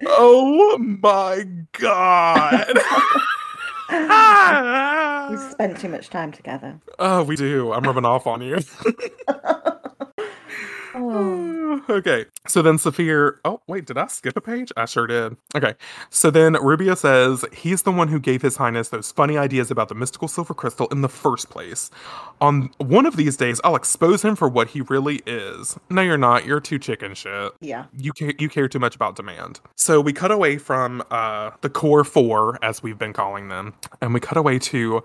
oh my god
we spent too much time together.
Oh, we do. I'm rubbing off on you. Oh. okay. So then Saphir. Oh, wait, did I skip a page? I sure did. Okay. So then Rubio says he's the one who gave His Highness those funny ideas about the mystical silver crystal in the first place. On one of these days, I'll expose him for what he really is. No, you're not. You're too chicken shit.
Yeah.
You care, you care too much about demand. So we cut away from uh, the core four, as we've been calling them, and we cut away to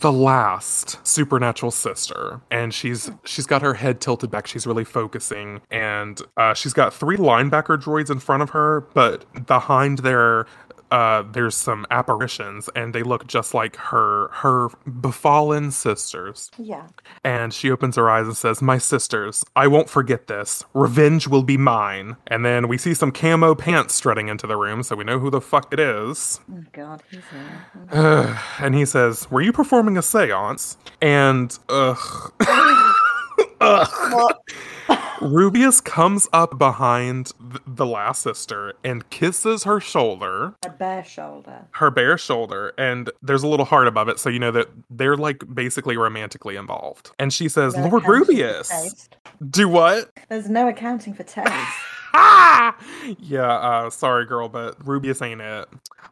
the last supernatural sister, and she's she's got her head tilted back. She's really focused and uh, she's got three linebacker droids in front of her, but behind their uh, there's some apparitions, and they look just like her her befallen sisters.
Yeah.
And she opens her eyes and says, "My sisters, I won't forget this. Revenge will be mine." And then we see some camo pants strutting into the room, so we know who the fuck it is.
Oh God, he's here.
and he says, "Were you performing a séance?" And ugh. Rubius comes up behind th- the last sister and kisses her shoulder,
A bare shoulder.
her bare shoulder, and there's a little heart above it, so you know that they're like basically romantically involved. And she says, Lord Rubius, do what?
There's no accounting for taste.
Ah! Yeah, uh, sorry, girl, but Rubius ain't it.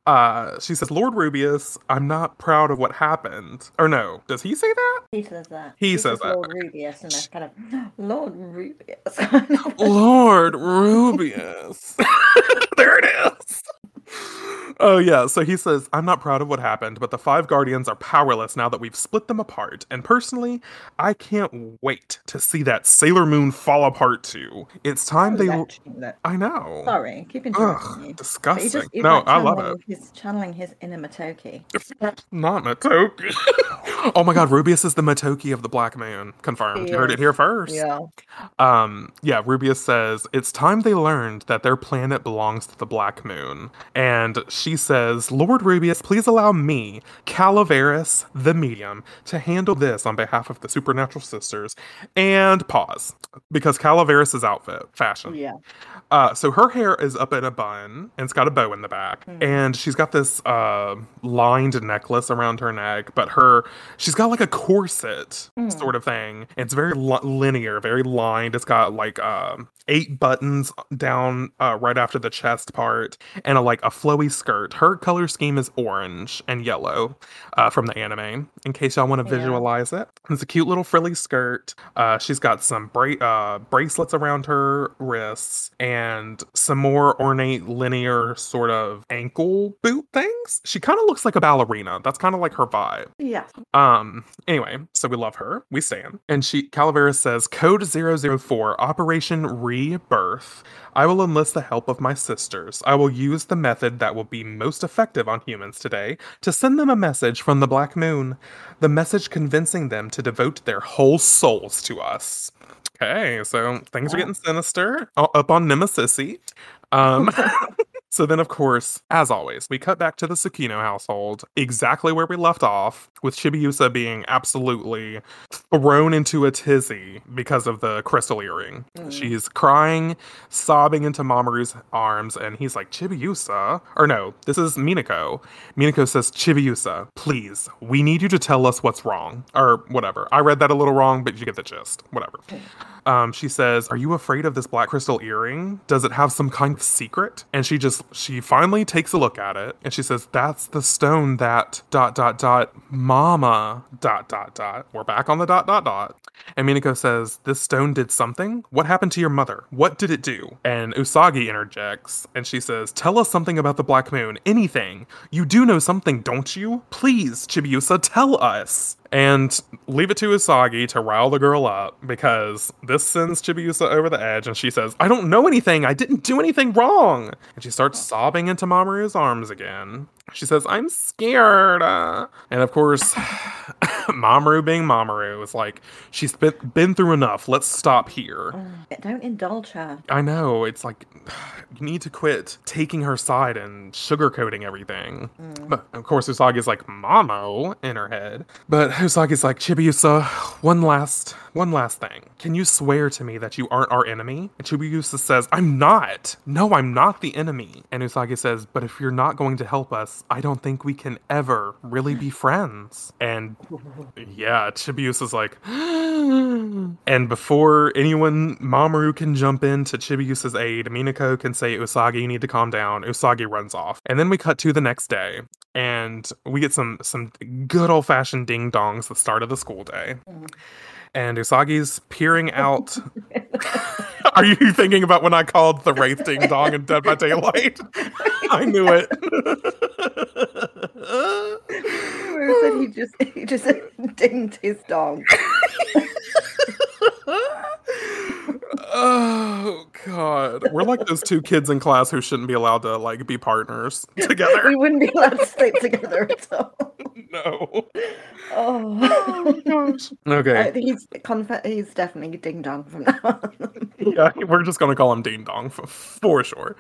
Uh, she says, Lord Rubius, I'm not proud of what happened. Or no, does he say that?
He says that.
He says that.
Lord Rubius, and they're kind of Lord Rubius.
Lord Rubius. there it is. Oh, yeah. So he says, I'm not proud of what happened, but the five guardians are powerless now that we've split them apart. And personally, I can't wait to see that Sailor Moon fall apart too. It's time they.
That-
I know.
Sorry, keep interrupting
Ugh,
you. But he
disgusting.
just,
no,
like
I love it.
He's channeling his inner Matoki.
Not Matoki. oh my god, Rubius is the Matoki of the Black Moon. Confirmed.
He
you heard it here first.
Yeah.
Um, yeah, Rubius says, It's time they learned that their planet belongs to the Black Moon. And she says, Lord Rubius, please allow me, Calaveras, the medium, to handle this on behalf of the Supernatural Sisters. And pause. Because Calaveras' outfit, fashion.
Yeah.
Uh, so her hair is up in a bun and it's got a bow in the back,
Hmm.
and she's got this uh, lined necklace around her neck. But her, she's got like a corset
Hmm.
sort of thing. It's very li- linear, very lined. It's got like um, eight buttons down uh, right after the chest part, and a like a flowy skirt. Her color scheme is orange and yellow uh, from the anime. In case y'all want to
Yeah.
visualize it, it's a cute little frilly skirt. Uh, she's got some bra- uh, bracelets around her wrists and some more ornate linear sort of ankle boot things. She kind of looks like a ballerina. That's kind of like her vibe.
Yeah.
Um, anyway, so we love her. We stand. And she Calaveras says, Code 004, Operation Rebirth. I will enlist the help of my sisters. I will use the method that will be most effective on humans today to send them a message from the Black Moon. The message convincing them to devote their whole souls to us. Okay, so things are getting sinister uh, up on Nemesis. Um, so then, of course, as always, we cut back to the Tsukino household, exactly where we left off, with Chibiusa being absolutely thrown into a tizzy because of the crystal earring.
Mm.
She's crying, sobbing into Mamoru's arms, and he's like, Chibiusa? Or no, this is Minako. Minako says, Chibiusa, please, we need you to tell us what's wrong. Or whatever. I read that a little wrong, but you get the gist. Whatever. Um, she says, Are you afraid of this black crystal earring? Does it have some kind of secret? And she just, she finally takes a look at it and she says, That's the stone that dot dot dot mama dot dot dot. We're back on the dot dot dot. And Minako says, This stone did something? What happened to your mother? What did it do? And Usagi interjects and she says, Tell us something about the Black Moon. Anything. You do know something, don't you? Please, Chibiusa, tell us. And leave it to Usagi to rile the girl up because this sends Chibiusa over the edge and she says, I don't know anything. I didn't do anything wrong. And she starts sobbing into Mamoru's arms again. She says, I'm scared. uh." And of course, Mamoru being Mamoru is like, she's been, been through enough. Let's stop here.
Mm, Don't indulge her.
I know. It's like, you need to quit taking her side and sugarcoating everything. But of course, Usagi's like, Mamo in her head. But Usagi's like, Chibiusa, one last, one last thing. Can you swear to me that you aren't our enemy? And Chibiusa says, I'm not. No, I'm not the enemy. And Usagi says, but if you're not going to help us, I don't think we can ever really be friends. And yeah, Chibiusa's like, and before anyone, Mamoru can jump in to Chibiusa's aid, Minako can say, Usagi, you need to calm down. Usagi runs off. And then we cut to the next day, and we get some some good old fashioned ding dongs the start of the school day. And Usagi's peering out. Are you thinking about when I called the Wraith ding dong in Dead by Daylight? I knew it.
Where said he just he just dinged his dog.
Oh God, we're like those two kids in class who shouldn't be allowed to like be partners together.
we wouldn't be allowed to sleep together at all.
no.
Oh.
oh, gosh.
I
Okay.
think he's conf- he's definitely ding dong from now on.
Yeah, we're just gonna call him Ding Dong for, for sure.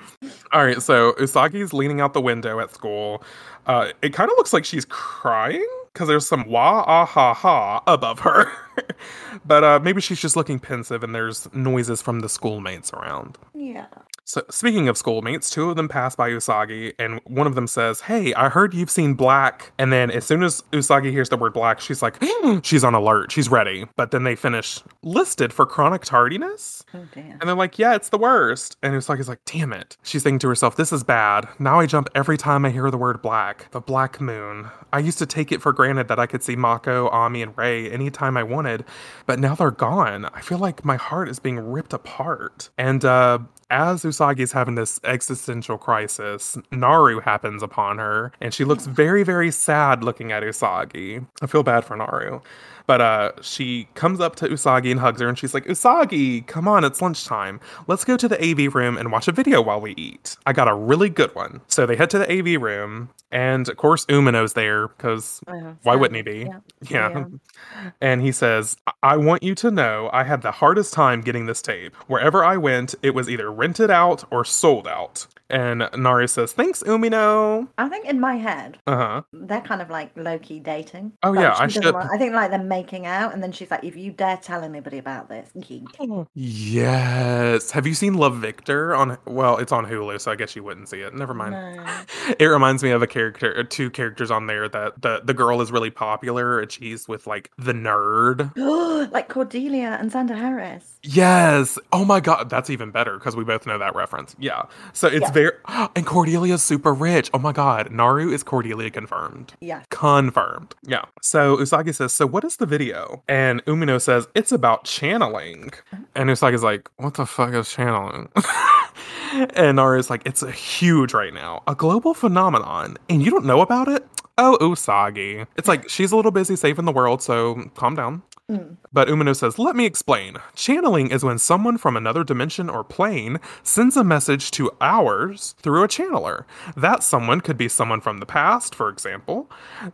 All right, so Usagi's leaning out the window at school. Uh, it kind of looks like she's crying because there's some wah ah ha ha above her. but uh, maybe she's just looking pensive and there's noises from the schoolmates around.
yeah.
So, speaking of schoolmates, two of them pass by Usagi, and one of them says, Hey, I heard you've seen black. And then, as soon as Usagi hears the word black, she's like, She's on alert. She's ready. But then they finish listed for chronic tardiness.
Oh dear.
And they're like, Yeah, it's the worst. And Usagi's like, Damn it. She's thinking to herself, This is bad. Now I jump every time I hear the word black. The black moon. I used to take it for granted that I could see Mako, Ami, and Rei anytime I wanted, but now they're gone. I feel like my heart is being ripped apart. And, uh, as Usagi is having this existential crisis, Naru happens upon her, and she looks very, very sad looking at Usagi. I feel bad for Naru. But uh, she comes up to Usagi and hugs her, and she's like, Usagi, come on, it's lunchtime. Let's go to the AV room and watch a video while we eat. I got a really good one. So they head to the AV room, and of course, Umino's there, because
Oh,
why wouldn't he be?
Yeah.
Yeah.
Yeah.
And he says, "I- I want you to know I had the hardest time getting this tape. Wherever I went, it was either rented out or sold out. And Naru says, Thanks, Umino.
I think in my head,
Uh huh.
they're kind of like low key dating.
Oh,
Like,
yeah, I should-
want- I think like they're making out, and then she's like, "If you dare tell anybody about this, geek."
Yes. Have you seen Love Victor on? Well, it's on Hulu, so I guess you wouldn't see it. Never mind.
No.
It reminds me of a character, uh, two characters on there that the the girl is really popular, and she's with like the nerd.
like Cordelia and Xander Harris.
Yes. Oh my god, that's even better because we both know that reference. Yeah. So it's
Yeah.
Very and Cordelia's super rich. Oh my god, Naru is Cordelia confirmed.
Yeah.
Confirmed. Yeah. So Usagi says, "So what is the video?" And Umino says, "It's about channeling." And Usagi's like, "What the fuck is channeling?" and Naru's like, "It's a huge right now, a global phenomenon, and you don't know about it." Oh, Usagi. It's like she's a little busy saving the world, so calm down.
Mm.
But Umino says, Let me explain. Channeling is when someone from another dimension or plane sends a message to ours through a channeler. That someone could be someone from the past, for example.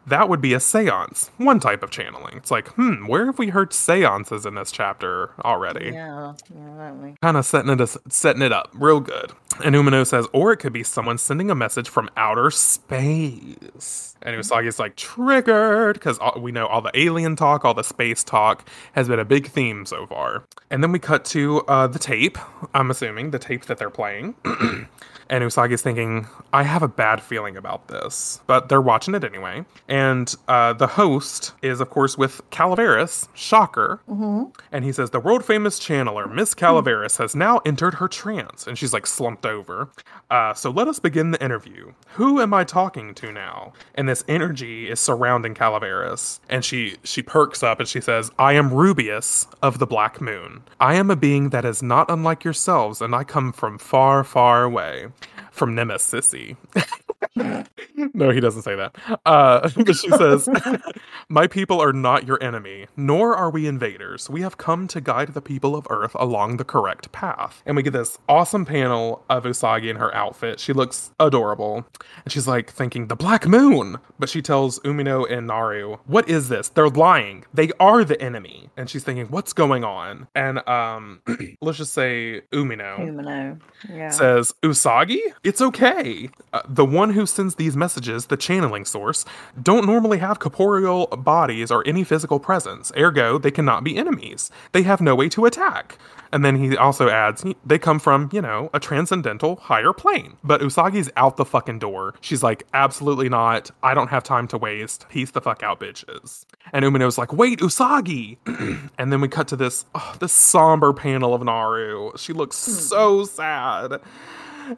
That would be a seance, one type of channeling. It's like, hmm, where have we heard seances in this chapter already?
Yeah. Yeah.
Kind of setting it setting it up real good. And Umino says, or it could be someone sending a message from outer space. And Usagi's like triggered because we know all the alien talk, all the space talk has been a big theme so far. And then we cut to uh, the tape. I'm assuming the tape that they're playing. and Usagi's thinking, I have a bad feeling about this, but they're watching it anyway. And uh, the host is, of course, with Calaveras. Shocker. And he says, The world famous channeler, Miss Calaveras, has now entered her trance. And she's like slumped over. Uh, so let us begin the interview. Who am I talking to now? And this energy is surrounding Calaveras. And she, she perks up and she says, I am Rubius of the Black Moon. I am a being that is not unlike yourselves, and I come from far, far away. From Nemesisi. no, he doesn't say that. Uh, but she says, My people are not your enemy, nor are we invaders. We have come to guide the people of Earth along the correct path. And we get this awesome panel of Usagi in her outfit. She looks adorable. And she's like thinking, The Black Moon! But she tells Umino and Naru, What is this? They're lying. They are the enemy. And she's thinking, What's going on? And um, let's just say Umino
Umino. Yeah.
says Usagi, it's okay. Uh, the one who sends these messages, the channeling source, don't normally have corporeal bodies or any physical presence. Ergo, they cannot be enemies. They have no way to attack. And then he also adds, they come from, you know, a transcendental higher plane. But Usagi's out the fucking door. She's like, absolutely not. I don't have time to waste. Peace the fuck out, bitches. And Umino's like, wait, Usagi. and then we cut to this, oh, this somber panel of Naru. She looks so sad.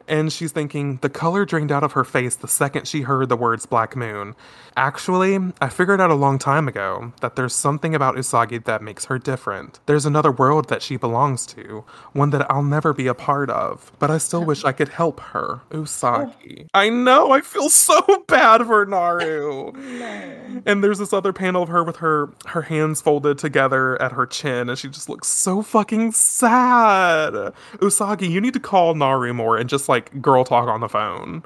And she's thinking the color drained out of her face the second she heard the words Black Moon. Actually, I figured out a long time ago that there's something about Usagi that makes her different. There's another world that she belongs to, one that I'll never be a part of, but I still wish I could help her. Usagi. Oh. I know, I feel so bad for Naru.
No.
And there's this other panel of her with her her hands folded together at her chin, and she just looks so fucking sad. Usagi, you need to call Naru more and just like girl talk on the phone.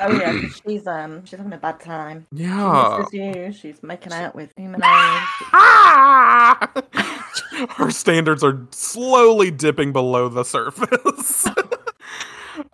Oh yeah, she's um she's having a bad time.
Yeah.
misses you. She's making out with humanoids.
her standards are slowly dipping below the surface.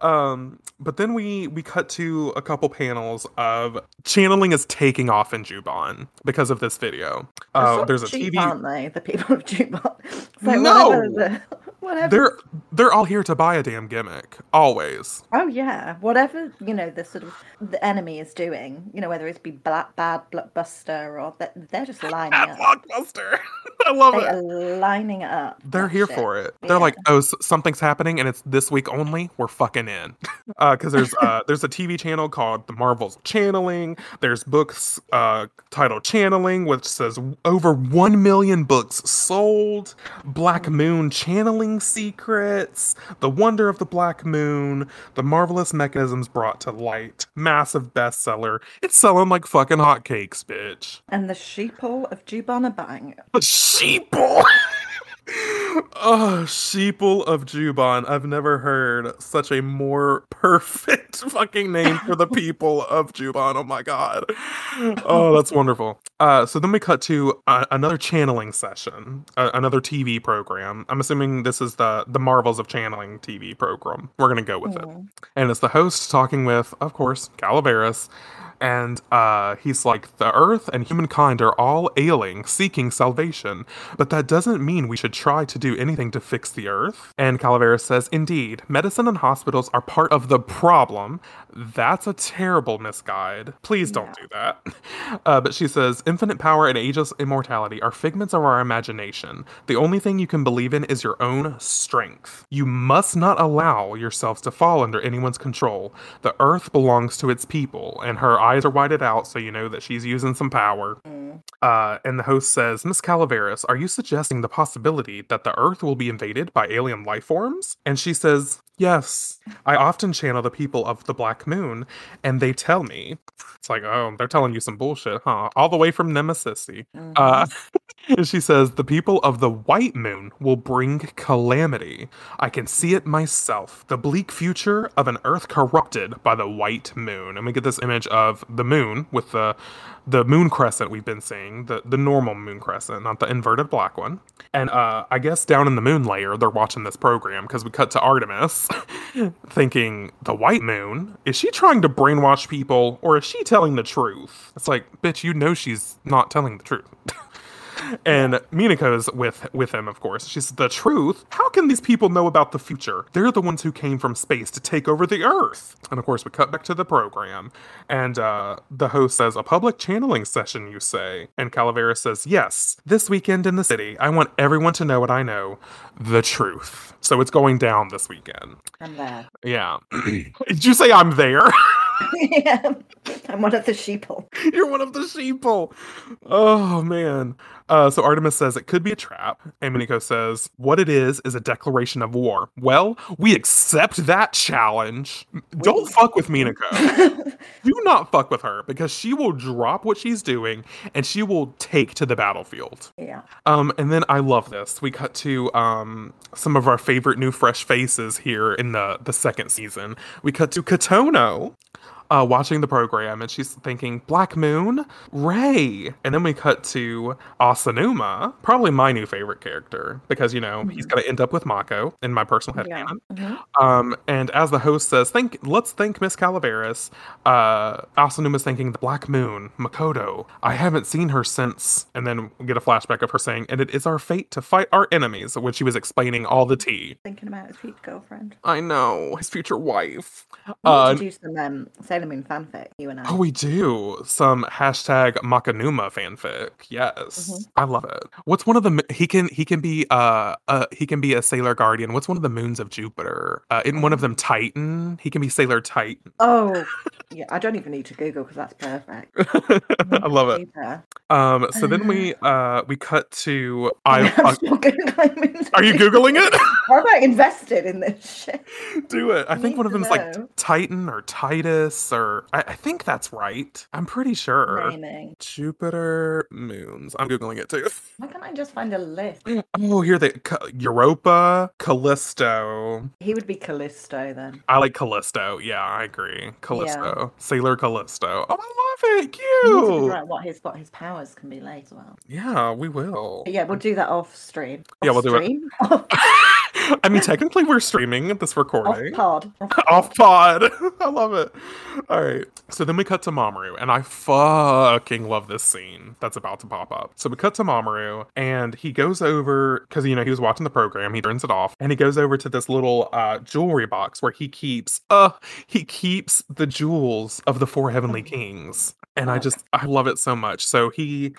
um, but then we we cut to a couple panels of channeling is taking off in Juban because of this video. Uh, there's a
cheap,
TV.
aren't they? The people of Juban. It's like
No!
whatever. The, whatever.
They're they're all here to buy a damn gimmick, always.
Oh yeah, whatever you know the sort of the enemy is doing. You know whether it's be black, bad blockbuster or that they're just lining
At
up.
Blockbuster, I love
They
it.
are lining up.
They're here
shit.
for it. They're
Yeah.
like, oh, something's happening, and it's this week only. We're fucking in, Uh, because there's uh, there's a TV channel called The Marvels Channeling. There's books uh, titled Channeling, which says over one million books sold. Black Moon channeling secrets, the wonder of the Black Moon, the marvelous mechanisms brought to light. Massive bestseller. It's selling like fucking hotcakes, bitch.
And the sheeple of Juban are.
The sheeple. oh, sheeple of Juban. I've never heard such a more perfect fucking name for the people of Juban. Oh my god. Oh, that's wonderful. Uh, so then we cut to uh, another channeling session, uh, another TV program. I'm assuming this is the the Marvels of Channeling TV program. We're gonna go with it
Mm.
and it's the host talking with, of course, Calaveras. And uh, he's like, the earth and humankind are all ailing, seeking salvation. But that doesn't mean we should try to do anything to fix the earth. And Calaveras says, indeed, medicine and hospitals are part of the problem. That's a terrible misguide. Please don't do that. Uh, but she says, infinite power and ageless immortality are figments of our imagination. The only thing you can believe in is your own strength. You must not allow yourselves to fall under anyone's control. The earth belongs to its people, and her eyes are whited out, so you know that she's using some power.
Mm.
Uh, and the host says, Miss Calaveras, are you suggesting the possibility that the Earth will be invaded by alien life forms? And she says, Yes. I often channel the people of the Black Moon, and they tell me. It's like, oh, they're telling you some bullshit, huh? All the way from Nemesis. Uh, and she says, The people of the White Moon will bring calamity. I can see it myself. The bleak future of an Earth corrupted by the White Moon. And we get this image of the moon with the the moon crescent we've been seeing, the, the normal moon crescent, not the inverted black one. And uh, I guess down in the moon layer, they're watching this program because we cut to Artemis thinking, The White Moon? Is she trying to brainwash people or is she telling the truth? It's like, bitch, you know she's not telling the truth. And Minako's with with him, of course. She's "The truth? How can these people know about the future? They're the ones who came from space to take over the Earth." And of course, we cut back to the program, and uh, the host says, "A public channeling session, you say?" And Calavera says, "Yes. This weekend in the city, I want everyone to know what I know, the truth. So it's going down this weekend."
I'm there.
Yeah. Did you say I'm there?
yeah. I'm one of the sheeple.
You're one of the sheeple. Oh man. Uh, so Artemis says it could be a trap, and Minako says what it is is a declaration of war. Well, we accept that challenge. Don't fuck with Minako. Do not fuck with her because she will drop what she's doing and she will take to the battlefield.
yeah.
Um, and then I love this. We cut to um some of our favorite new fresh faces here in the the second season. We cut to Katono. Uh, watching the program and she's thinking Black Moon, Ray, and then we cut to Asanuma, probably my new favorite character because you know he's gonna end up with Mako in my personal
Yeah.
headcanon.
Mhm.
Um, and as the host says, "Think, let's thank Miss Calaveras." Uh, Asanuma's thinking the Black Moon, Makoto. I haven't seen her since. And then we get a flashback of her saying, "And it is our fate to fight our enemies," when she was explaining all the tea.
Thinking about his future girlfriend.
I know his future wife.
We
Uh,
need to do some um, Sailor Moon fanfic, you and I.
Oh, we do some hashtag Makanuma fanfic. Yes,
Mhm.
I love it. What's one of the he can he can be uh uh he can be a Sailor Guardian. What's one of the moons of Jupiter? Uh, in one of them Titan. He can be Sailor Titan.
Oh, yeah. I don't even need to Google because that's perfect.
I love it. Um, so then we uh we cut to I. Uh,
still Googling Moons of
are you googling it?
Why am I invested in this shit?
Do it. I think one of them's like. Titan or Titus or I, I think that's right. I'm pretty sure.
Naming.
Jupiter moons. I'm googling it too.
Why can't I just find a list?
Oh, here they Europa, Callisto.
He would be Callisto then.
I like Callisto. Yeah, I agree. Callisto, Sailor Callisto. Oh, I love it.
We need to
Cute.
out what his what his powers can be later. as well.
Yeah, we will.
Yeah, we'll do that off stream.
Yeah, we'll do it. I mean, technically, we're streaming this recording.
off pod.
Off pod. I love it. All right. So then we cut to Mamoru, and I fucking love this scene that's about to pop up. So we cut to Mamoru, and he goes over because you know he was watching the program. He turns it off, and he goes over to this little uh, jewelry box where he keeps uh he keeps the jewels of the four heavenly kings. And I just I love it so much. So he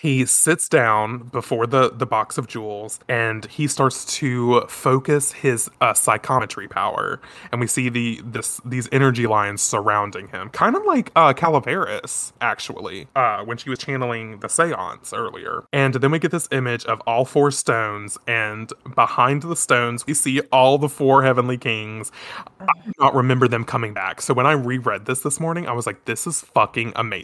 he sits down before the the box of jewels and he starts to focus his uh, psychometry power and we see the this these energy lines surrounding him kind of like uh calaveras actually uh when she was channeling the seance earlier. And then we get this image of all four stones and behind the stones we see all the four heavenly kings. I do not remember them coming back. So when i reread this this morning i was like this is fucking amazing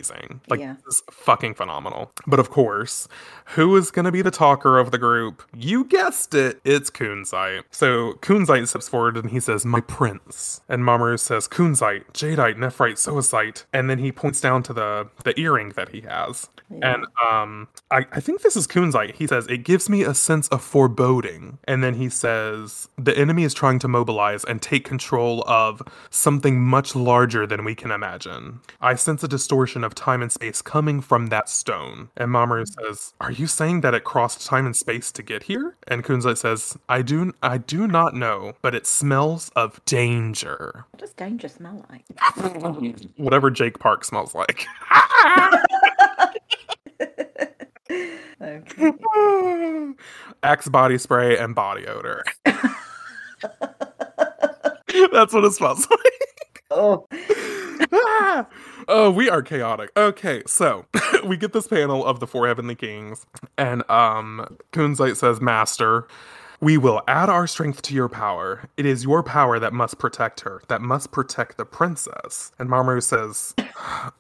like
Yeah.
this is fucking phenomenal but of course who is going to be the talker of the group you guessed it it's kunzite so kunzite steps forward and he says my prince and mamoru says kunzite jadeite nephrite zoisite and then he points down to the the earring that he has
Yeah.
and um, I, I think this is Kunzite. He says, It gives me a sense of foreboding. And then he says, The enemy is trying to mobilize and take control of something much larger than we can imagine. I sense a distortion of time and space coming from that stone. And Mamoru says, Are you saying that it crossed time and space to get here? And Kunzite says, I do I do not know, but it smells of danger.
What does danger smell like?
Whatever Jake Park smells like.
okay.
Axe body spray and body odor. That's what it smells like.
Oh,
Ah! Oh, we are chaotic. Okay, so we get this panel of the four heavenly kings, and um Kunzite says, Master, we will add our strength to your power. It is your power that must protect her, that must protect the princess. And Mamoru says,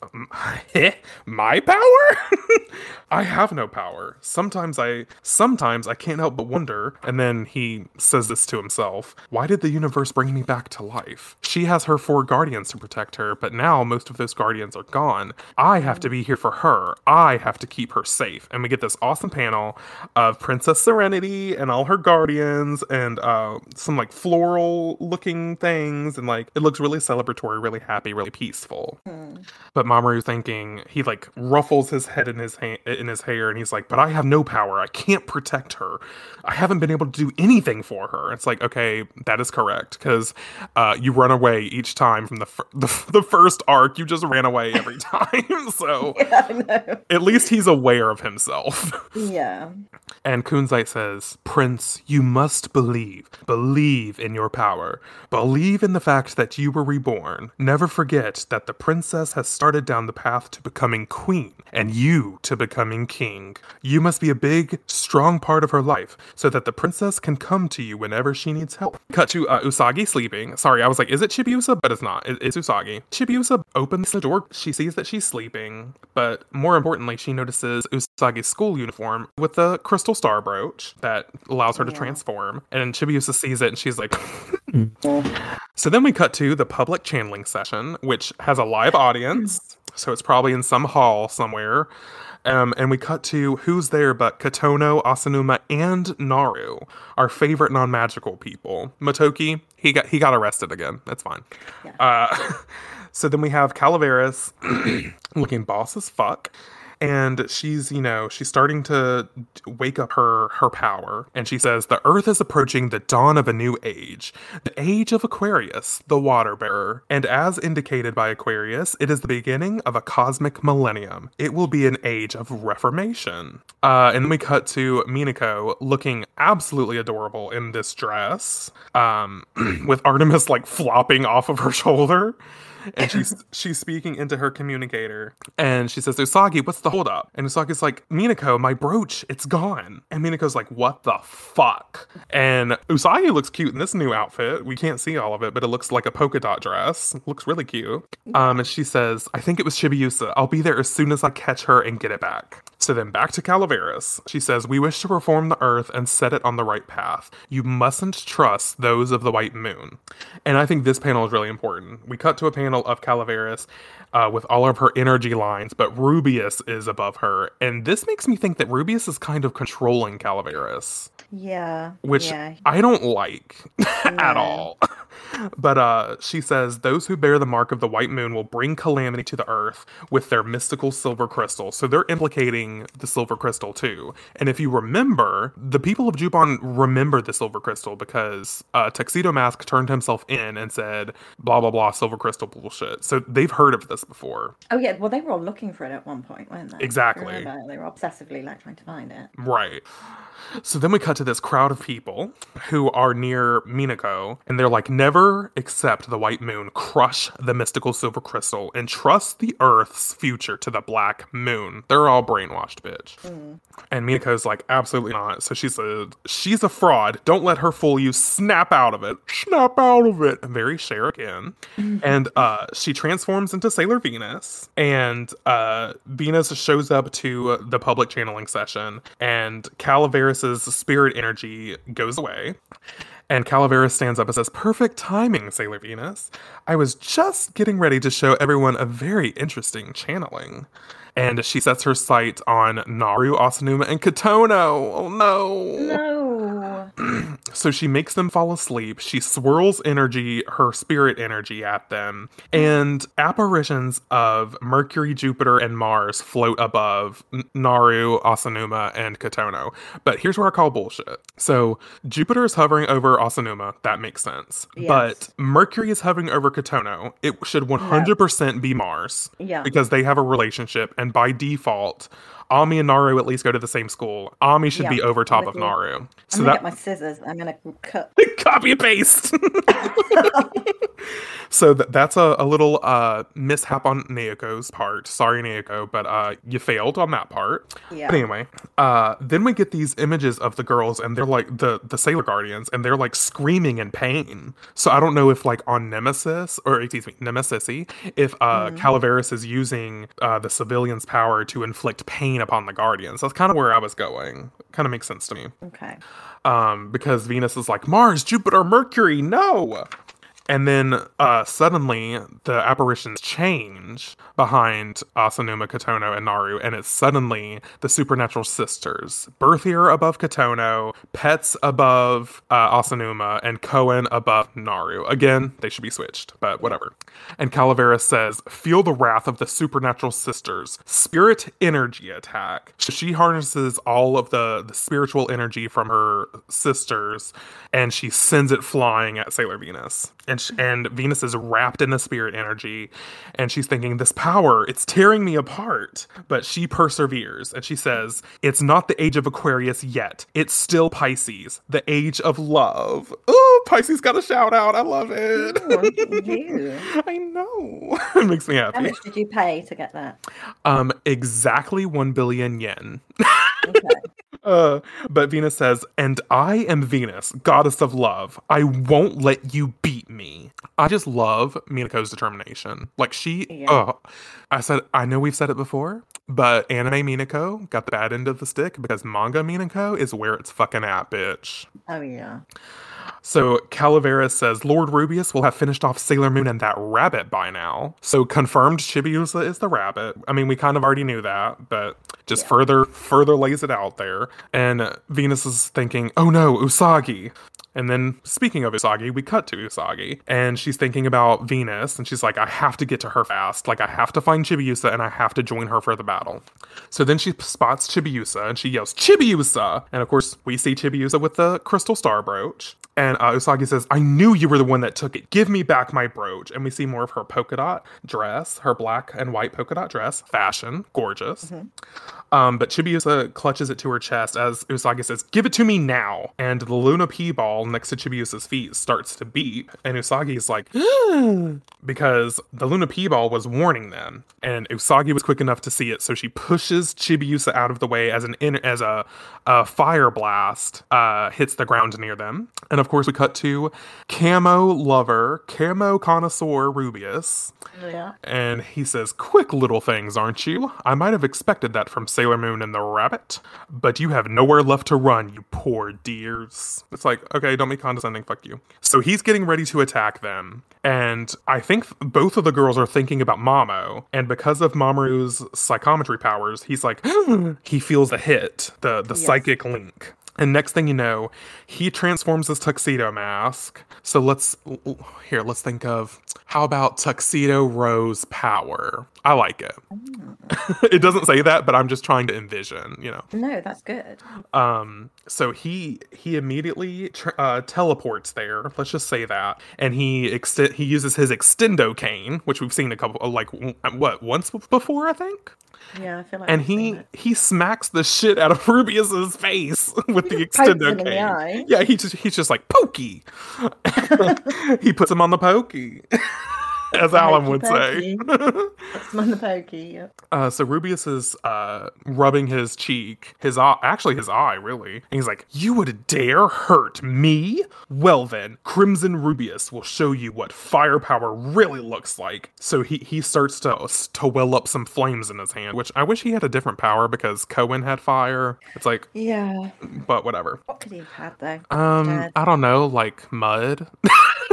um, eh, My power? I have no power. Sometimes I sometimes I can't help but wonder. And then he says this to himself. Why did the universe bring me back to life? She has her four guardians to protect her, but now most of those guardians are gone. I have to be here for her. I have to keep her safe. And we get this awesome panel of Princess Serenity and all her guardians and uh some like floral looking things and like it looks really celebratory, really happy, really peaceful.
hmm.
But Mamoru thinking he like ruffles his head in his ha- in his hair, and he's like, "But I have no power. I can't protect her. I haven't been able to do anything for her." It's like, okay, that is correct because uh, you run away each time from the, fir- the the first arc. You just ran away every time, so
yeah,
at least he's aware of himself.
Yeah.
And Kunzite says, Prince, you must believe. Believe in your power. Believe in the fact that you were reborn. Never forget that the princess has started down the path to becoming queen and you to becoming king. You must be a big, strong part of her life so that the princess can come to you whenever she needs help. Cut to uh, Usagi sleeping. Sorry, I was like, is it Chibiusa? But it's not. It- it's Usagi. Chibiusa opens the door. She sees that she's sleeping, but more importantly, she notices Usagi's school uniform with the crystal star brooch that allows her to
Yeah.
transform. And Chibiusa sees it and she's like, so then we cut to the public channeling session, which has a live audience. So it's probably in some hall somewhere. Um, and we cut to who's there but Katono, Asanuma, and Naru, our favorite non-magical people. Motoki, he got he got arrested again. That's fine.
Yeah.
Uh, so then we have Calaveras looking boss as fuck. And she's you know she's starting to wake up her her power. And she says the earth is approaching the dawn of a new age the age of aquarius the water bearer. And as indicated by aquarius it is the beginning of a cosmic millennium. It will be an age of reformation. Uh, and then we cut to minako looking absolutely adorable in this dress um, with artemis like flopping off of her shoulder and she's she's speaking into her communicator. And she says usagi what's the holdup? And usagi's like minako my brooch it's gone. And minako's like what the fuck? And usagi looks cute in this new outfit. We can't see all of it but it looks like a polka dot dress. Looks really cute. Um and she says i think it was chibiusa i'll be there as soon as i catch her and get it back. So then back to Calaveras. She says, We wish to reform the earth and set it on the right path. You mustn't trust those of the white moon. And I think this panel is really important. We cut to a panel of Calaveras uh, with all of her energy lines, but Rubius is above her. And this makes me think that Rubius is kind of controlling Calaveras,
Yeah.
which
yeah.
I don't like at all. But uh, she says, Those who bear the mark of the white moon will bring calamity to the earth with their mystical silver crystal. So they're implicating the silver crystal too. And if you remember, the people of Juban remember the silver crystal because uh, Tuxedo Mask turned himself in and said, blah, blah, blah, silver crystal bullshit. So they've heard of this before.
Oh yeah. Well, they were all looking for it at one point, weren't they?
Exactly.
They were obsessively like trying to find it.
Right. So then we cut to this crowd of people who are near Minako, and they're like, never accept the white moon, crush the mystical silver crystal, and trust the Earth's future to the black moon. They're all brainwashed, bitch. And Minako's like, absolutely not. So she said, she's a fraud. Don't let her fool you. Snap out of it. Snap out of it. Very Cher again. and uh, she transforms into Sailor Venus, and uh, Venus shows up to the public channeling session, and Calaveras' spirit energy goes away. And Calaveras stands up and says, Perfect timing, Sailor Venus. I was just getting ready to show everyone a very interesting channeling. And she sets her sight on Naru, Asanuma, and Katono. Oh no.
No.
So she makes them fall asleep. She swirls energy, her spirit energy at them, and apparitions of Mercury, Jupiter, and Mars float above Naru, Asanuma, and Katono. But here's where I call bullshit. So Jupiter is hovering over Asanuma. That makes sense.
Yes.
But Mercury is hovering over Katono. It should 100% be Mars
Yeah.
because they have a relationship, and by default, Ami and Naru at least go to the same school. Ami should
Yeah,
be over top
with
of
you.
Naru.
I'm
So that
get scissors. I'm gonna cut.
copy and paste. so th- that's a, a little uh, mishap on Naoko's part. Sorry, Naoko, but uh, you failed on that part.
Yeah.
But anyway, uh, then we get these images of the girls, and they're like the the Sailor Guardians, and they're like screaming in pain. So I don't know if like on Nemesis or excuse me, Nemesis, if uh, Calaveras is using uh, the civilians' power to inflict pain upon the Guardians. That's kind of where I was going. Kind of makes sense to me
Okay.
Um, because Venus is like Mars, Jupiter, Mercury, no. And then uh, suddenly the apparitions change behind Asanuma, Katono, and Naru, and it's suddenly the supernatural sisters. Berthier above Katono, Petz above uh, Asanuma, and Koan above Naru. Again, they should be switched, but whatever. And Calaveras says, Feel the wrath of the supernatural sisters. Spirit energy attack. She harnesses all of the, the spiritual energy from her sisters and she sends it flying at Sailor Venus. And, sh- and Venus is wrapped in the spirit energy and she's thinking, This power, it's tearing me apart. But she perseveres and she says, It's not the age of Aquarius yet. It's still Pisces, the age of love. Oh, Pisces got a shout out. I love it.
Oh, you.
I know. it makes me happy.
How much did you pay to get that?
Um, exactly 1 billion yen.
Okay.
Uh, but Venus says, and I am Venus, goddess of love. I won't let you beat me. I just love Minako's determination. Like she,
Yeah.
oh, I said, I know we've said it before, but anime Minako got the bad end of the stick because manga Minako is where it's fucking at, bitch.
Oh yeah.
So Calaveras says Lord Rubius will have finished off Sailor Moon and that rabbit by now. So confirmed Chibiusa is the rabbit. I mean, we kind of already knew that, but just
Yeah.
further further lays it out there. And Venus is thinking, "Oh no, Usagi." And then, speaking of Usagi, we cut to Usagi, and she's thinking about Venus, and she's like, I have to get to her fast. Like, I have to find Chibiusa, and I have to join her for the battle. So then she spots Chibiusa, and she yells, Chibiusa! And of course, we see Chibiusa with the crystal star brooch. And uh, Usagi says, I knew you were the one that took it. Give me back my brooch. And we see more of her polka dot dress, her black and white polka dot dress. Fashion, gorgeous. Um, but Chibiusa clutches it to her chest as Usagi says, Give it to me now. And the Luna P ball next to Chibiusa's feet starts to beat. And Usagi is like, because the Luna P ball was warning them. And Usagi was quick enough to see it. So she pushes Chibiusa out of the way as an in, as a, a fire blast uh, hits the ground near them. And of course, we cut to Camo Lover, Camo Connoisseur Rubius.
Oh, yeah.
And he says, Quick little things, aren't you? I might have expected that from Sailor Moon and the Rabbit, but you have nowhere left to run, you poor dears. It's like, okay, don't be condescending, fuck you. So he's getting ready to attack them. And I think both of the girls are thinking about Mamo. And because of Mamoru's psychometry powers, he's like, he feels the hit, the, the
Yes.
psychic link. And next thing you know, he transforms his tuxedo mask. So let's here, let's think of how about tuxedo rose power? I like it. it doesn't say that, but I'm just trying to envision, you know.
No, that's good.
Um, so he he immediately tr- uh, teleports there. Let's just say that, and he ext- he uses his extendo cane, which we've seen a couple like w- what once before, I think
Yeah, I feel like
and he he smacks the shit out of Rubeus's face with the
him in the.
Yeah, he just he's just like pokey. he puts him on the pokey, as Alan would say.
That's on the pokey. Yep.
Uh, so Rubeus is uh, rubbing his cheek, his eye, actually his eye, really. And he's like, "You would dare hurt me? Well then, Crimson Rubeus will show you what firepower really looks like." So he he starts to to well up some flames in his hand, which I wish he had a different power because Koan had fire. It's like,
Yeah.
but whatever.
What could he have had though?
Um. I don't know, like mud.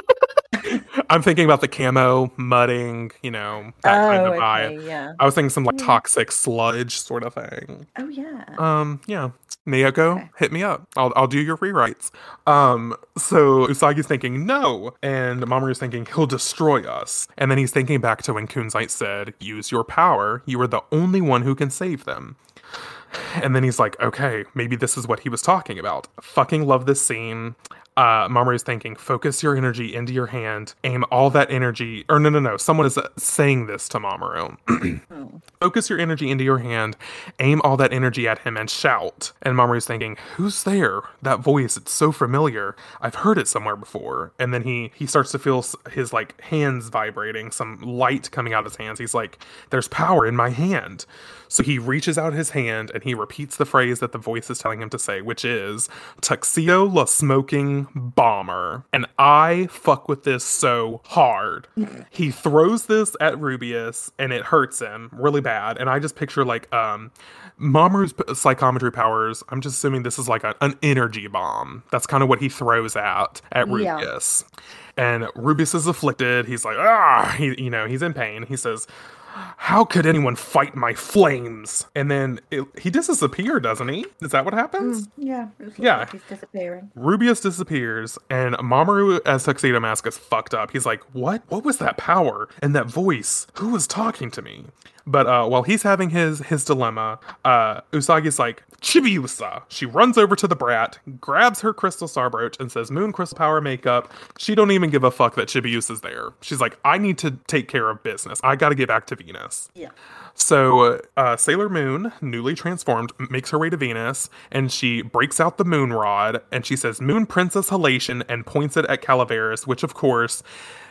I'm thinking about the camo mudding, you know, that
oh,
kind of
okay.
vibe.
Yeah.
I was thinking some like
Yeah.
toxic sludge sort of thing.
Oh, yeah.
Um, yeah. Naoko,
Okay.
hit me up. I'll I'll do your rewrites. Um, so Usagi's thinking no, and Mamoru's thinking he'll destroy us. And then he's thinking back to when Kunzite said, "Use your power. You are the only one who can save them." And then he's like, okay, maybe this is what he was talking about. Fucking love this scene. Uh, Mamoru's thinking, focus your energy into your hand, aim all that energy. Or no, no, no. Someone is uh, saying this to Mamoru.
Oh.
focus your energy into your hand, aim all that energy at him, and shout. And Mamoru's thinking, who's there? That voice, it's so familiar. I've heard it somewhere before. And then he he starts to feel his like hands vibrating, some light coming out of his hands. He's like, there's power in my hand. So he reaches out his hand and he repeats the phrase that the voice is telling him to say, which is Tuxedo La Smoking Bomber. And I fuck with this so hard. he throws this at Rubeus and it hurts him really bad. And I just picture like um Mamoru's psychometry powers. I'm just assuming this is like a, an energy bomb. That's kind of what he throws at at
Yeah.
Rubeus. And Rubeus is afflicted. He's like, ah, he, you know, he's in pain. He says, how could anyone fight my flames? And then it, he disappears, doesn't he? Is that what happens?
Mm, yeah.
Yeah.
Like he's disappearing.
Rubeus disappears, and Mamoru as Tuxedo Mask is fucked up. He's like, "What? What was that power and that voice? Who was talking to me?" But uh, while he's having his his dilemma, uh, Usagi's like, "Chibiusa." She runs over to the brat, grabs her crystal star brooch, and says, "Moon crystal power makeup." She don't even give a fuck that Chibiusa's there. She's like, "I need to take care of business. I got to get back to Venus."
Yeah.
So, uh, Sailor Moon, newly transformed, makes her way to Venus and she breaks out the moon rod and she says, Moon Princess Halation, and points it at Calaveras, which of course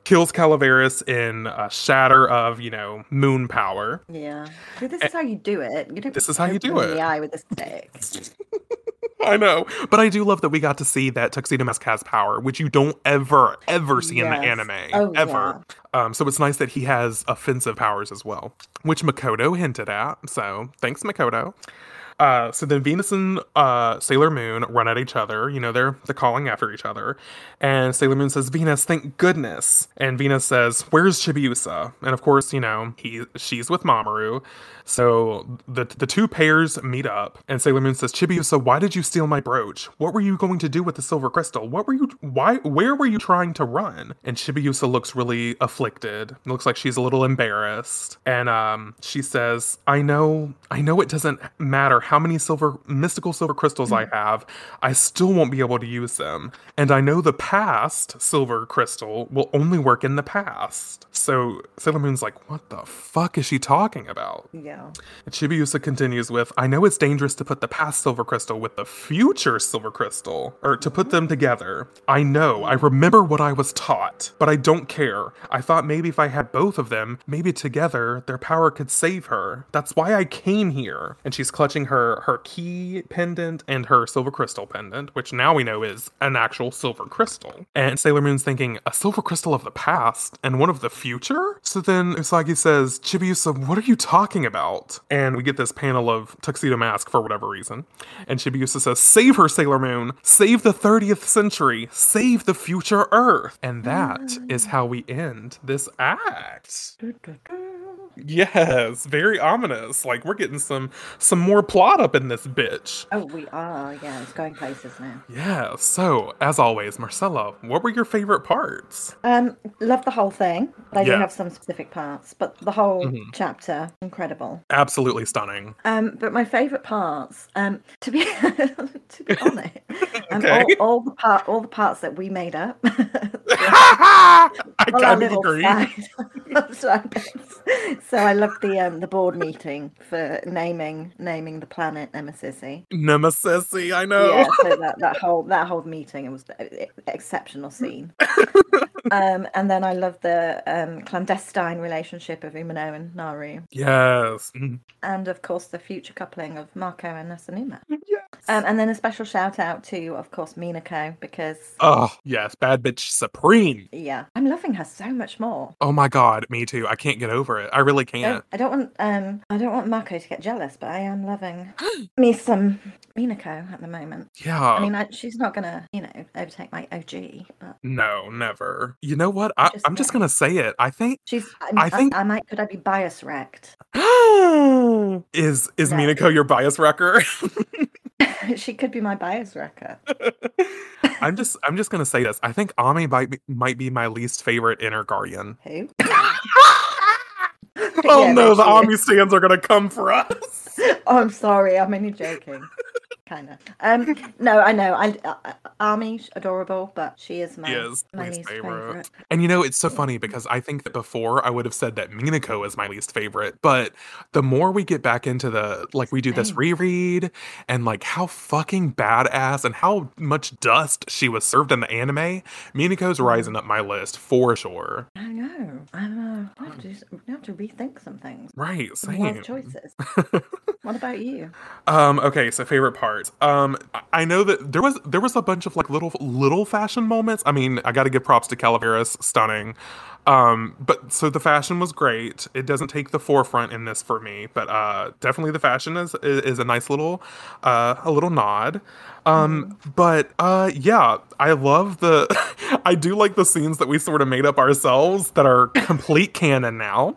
kills Calaveras in a shatter of, you know, moon power.
Yeah. See, this is how you do it. You don't
This is how you do
them in
it.
the eye with a stick.
I know. But I do love that we got to see that Tuxedo Mask has power, which you don't ever, ever see in the anime.
Oh,
ever. Um, so it's nice that he has offensive powers as well, which Makoto hinted at. So thanks, Makoto. Uh, so then Venus and uh, Sailor Moon run at each other. You know, they're they're calling after each other, and Sailor Moon says, "Venus, thank goodness." And Venus says, "Where's Chibiusa?" And of course, you know, he she's with Mamoru. So the the two pairs meet up, and Sailor Moon says, "Chibiusa, why did you steal my brooch? What were you going to do with the silver crystal? What were you? Why? Where were you trying to run?" And Chibiusa looks really afflicted. It looks like she's a little embarrassed, and um, she says, "I know, I know it doesn't matter how many silver mystical silver crystals I have. I still won't be able to use them, and I know the past silver crystal will only work in the past." So Sailor Moon's like, "What the fuck is she talking about?"
Yeah.
Chibiusa continues with, I know it's dangerous to put the past silver crystal with the future silver crystal, or to put them together. I know, I remember what I was taught, but I don't care. I thought maybe if I had both of them, maybe together, their power could save her. That's why I came here. And she's clutching her, her key pendant and her silver crystal pendant, which now we know is an actual silver crystal. And Sailor Moon's thinking, a silver crystal of the past and one of the future? So then Usagi says, Chibiusa, what are you talking about? And we get this panel of Tuxedo Mask for whatever reason. And Chibiusa says, Save her, Sailor Moon! Save the 30th century! Save the future Earth! And that is how we end this act. Yes, very ominous. Like we're getting some some more plot up in this bitch.
Oh, we are. Yeah, it's going places now.
Yeah. So as always, Marcella, what were your favorite parts?
Um, love the whole thing, but I do have some specific parts. But the whole
Mhm.
chapter, incredible.
Absolutely stunning.
Um, but my favourite parts, um, to be to be honest, um, all, all the part, all the parts that we made up.
I
our
kind of agree.
so I love the um the board meeting for naming naming the planet Nemesis.
Nemesis, I know.
Yeah, so that, that whole that whole meeting it was an exceptional scene. um, and then I love the um, clandestine relationship of Umino and Naru,
Yes. Mm.
and of course the future coupling of Marco and Asanuma.
Yes.
Um, and then a special shout out to, of course, Minako because
Oh, yes. Bad bitch supreme.
yeah, I'm loving her so much more.
Oh my god, me too. I can't get over it. I really can't.
don't, I don't want um I don't want Marco to get jealous, but I am loving me some Minako at the moment.
Yeah.
I mean, I, she's not gonna you know overtake my OG, but
no, never. You know what? I,
Just
I'm just gonna say it. I think
she's. I,
I
I
think-
I, might could I be bias wrecked?
is is
No.
Minako your bias wrecker?
she could be my bias wrecker.
I'm just I'm just gonna say this. I think Ami might be, might be my least favorite inner guardian.
Who?
oh
Yeah,
no, the Ami stands are gonna come for us.
Oh, I'm sorry. I'm only joking. Kind of. Um, no, I know. I, I Ami's adorable, but she is my,
is
my
least
least
favorite.
favorite.
And you know, it's so funny because I think that before I would have said that Minako is my least favorite, but the more we get back into the like we do this reread and like how fucking badass and how much dust she was served in the anime, Minako's
Mm.
rising up my list for sure.
I know. I know. I have to, just- I have to rethink some things.
Right, same.
choices. what about you?
Um, okay, so favorite parts. Um, I- I know that there was there was a bunch of like little little fashion moments. I mean, I got to give props to Calaveras, stunning. Um, but so the fashion was great. It doesn't take the forefront in this for me, but uh, definitely the fashion is is, is a nice little uh a little nod. Um, but uh, yeah, I love the. I do like the scenes that we sort of made up ourselves that are complete canon now.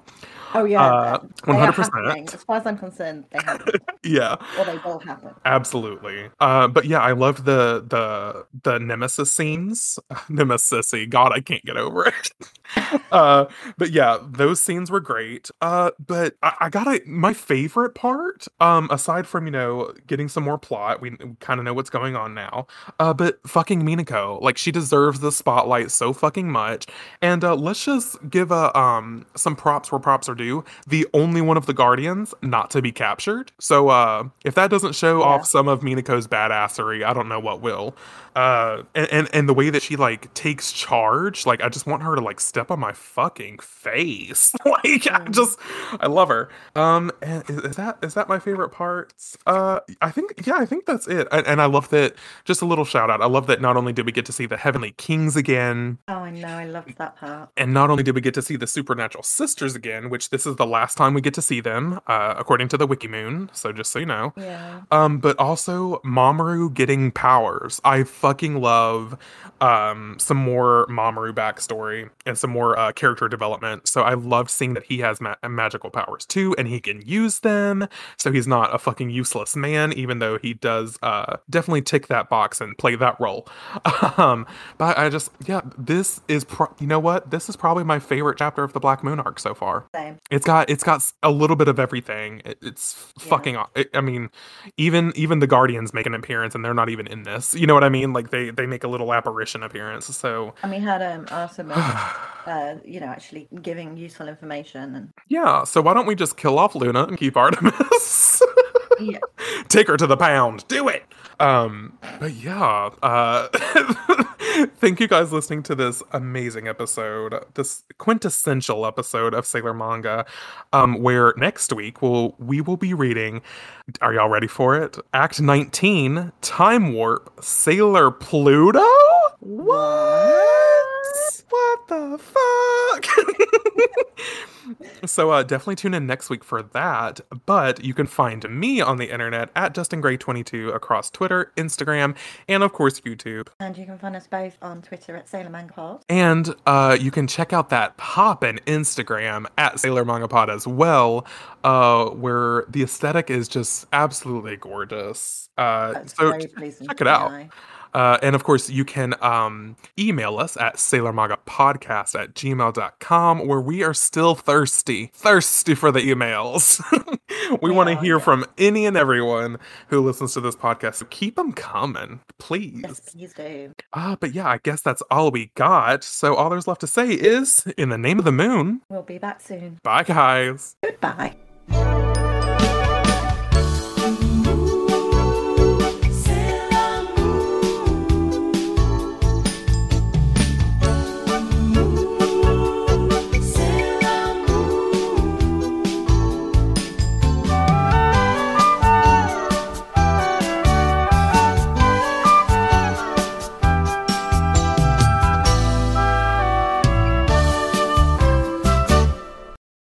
Oh yeah,
Uh, 100%.
As far as I'm concerned, they happen,
Yeah.
or they will happen.
Absolutely. Uh, but yeah, I loved the the the nemesis scenes. Nemesis, God, I can't get over it. uh, but yeah, those scenes were great. Uh, but I, I gotta my favorite part, um, aside from you know getting some more plot, we, kind of know what's going on now. Uh, but fucking Minako, like she deserves the spotlight so fucking much. And uh, let's just give a um some props where props are due. The only one of the guardians not to be captured. So uh, if that doesn't show
Yeah.
off some of Minako's badassery, I don't know what will. Uh, and, and and the way that she like takes charge, like I just want her to like step on my fucking face. like I
Mm.
just, I love her. Um, and is, is that is that my favorite parts? Uh, I think yeah, I think that's it. And, and I love that. Just a little shout out. I love that not only did we get to see the Heavenly Kings again,
Oh, I know. I loved that part.
and not only did we get to see the supernatural sisters again, which this is the last time we get to see them, uh, according to the Wikimoon. So just so you know.
Yeah.
Um, but also Mamoru getting powers. I fucking love um some more Mamoru backstory and some more uh, character development. So I love seeing that he has ma- magical powers too, and he can use them. So he's not a fucking useless man, even though he does uh definitely tick that box and play that role. um, but I just yeah, this is pro- you know what? This is probably my favorite chapter of the Black Moon arc so far.
Same.
It's got it's got a little bit of everything. It, it's
Yeah.
fucking. aw- I I mean, even even the Guardians make an appearance, and they're not even in this. You know what I mean? Like they they make a little apparition appearance. So
And we had um Artemis, uh, you know, actually giving useful information and
yeah. So why don't we just kill off Luna and keep Artemis?
yeah.
Take her to the pound. Do it. Um, but yeah, uh, thank you guys listening to this amazing episode, this quintessential episode of Sailor Manga, um, where next week we'll we will be reading. Are y'all ready for it? Act 19, Time Warp, Sailor Pluto. What? What the fuck? so uh, definitely tune in next week for that. But you can find me on the internet at Justin Gray 22 across Twitter, Instagram, and of course YouTube.
And you can find us both on Twitter at Sailor Manga Pod.
And uh, you can check out that pop and Instagram at Sailor Manga Pod as well, uh, where the aesthetic is just absolutely gorgeous. Uh, so check it out. Uh, and of course, you can um, email us at sailormangapodcast at gmail.com, where we are still thirsty, thirsty for the emails. we
We
want to hear
yeah.
from any and everyone who listens to this podcast. So keep them coming, please.
Yes, please do.
Uh, but yeah, I guess that's all we got. So all there's left to say is, in the name of the moon,
We'll be back soon.
bye, guys.
Goodbye.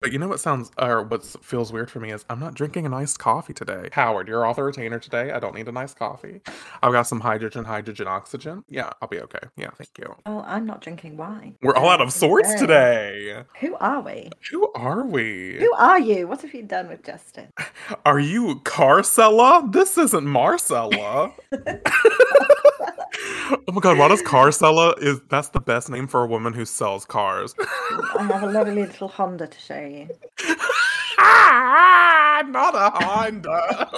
But you know what sounds, or what feels weird for me is I'm not drinking an iced coffee today. Howard, you're off the retainer today. I don't need an iced coffee. I've got some hydrogen, hydrogen, oxygen. Yeah, I'll be okay. Yeah, thank you.
Oh, I'm not drinking wine.
We're all out of sorts
Okay.
today.
Who are we?
Who are we?
Who are you? What have you done with Justin?
Are you Carcella? This isn't Marcella. oh my god, what is seller Is that's the best name for a woman who sells cars.
I have a lovely little Honda to show you.
Ah, not a Honda.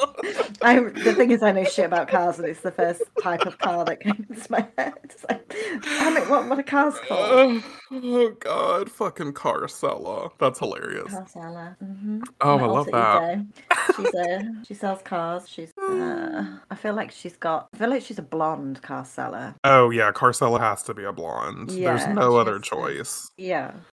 I, the thing is, I know shit about cars, and it's the first type of car that came into my head. It's like, damn it, what, what are cars called?
oh, oh god, fucking Carcella. That's hilarious.
Car seller. hmm
Oh, I love that.
She's a, she sells cars. She's. Uh, I feel like she's got. I feel like she's a blonde car seller.
Oh yeah, Carcella has to be a blonde. There's no other choice.
Yeah.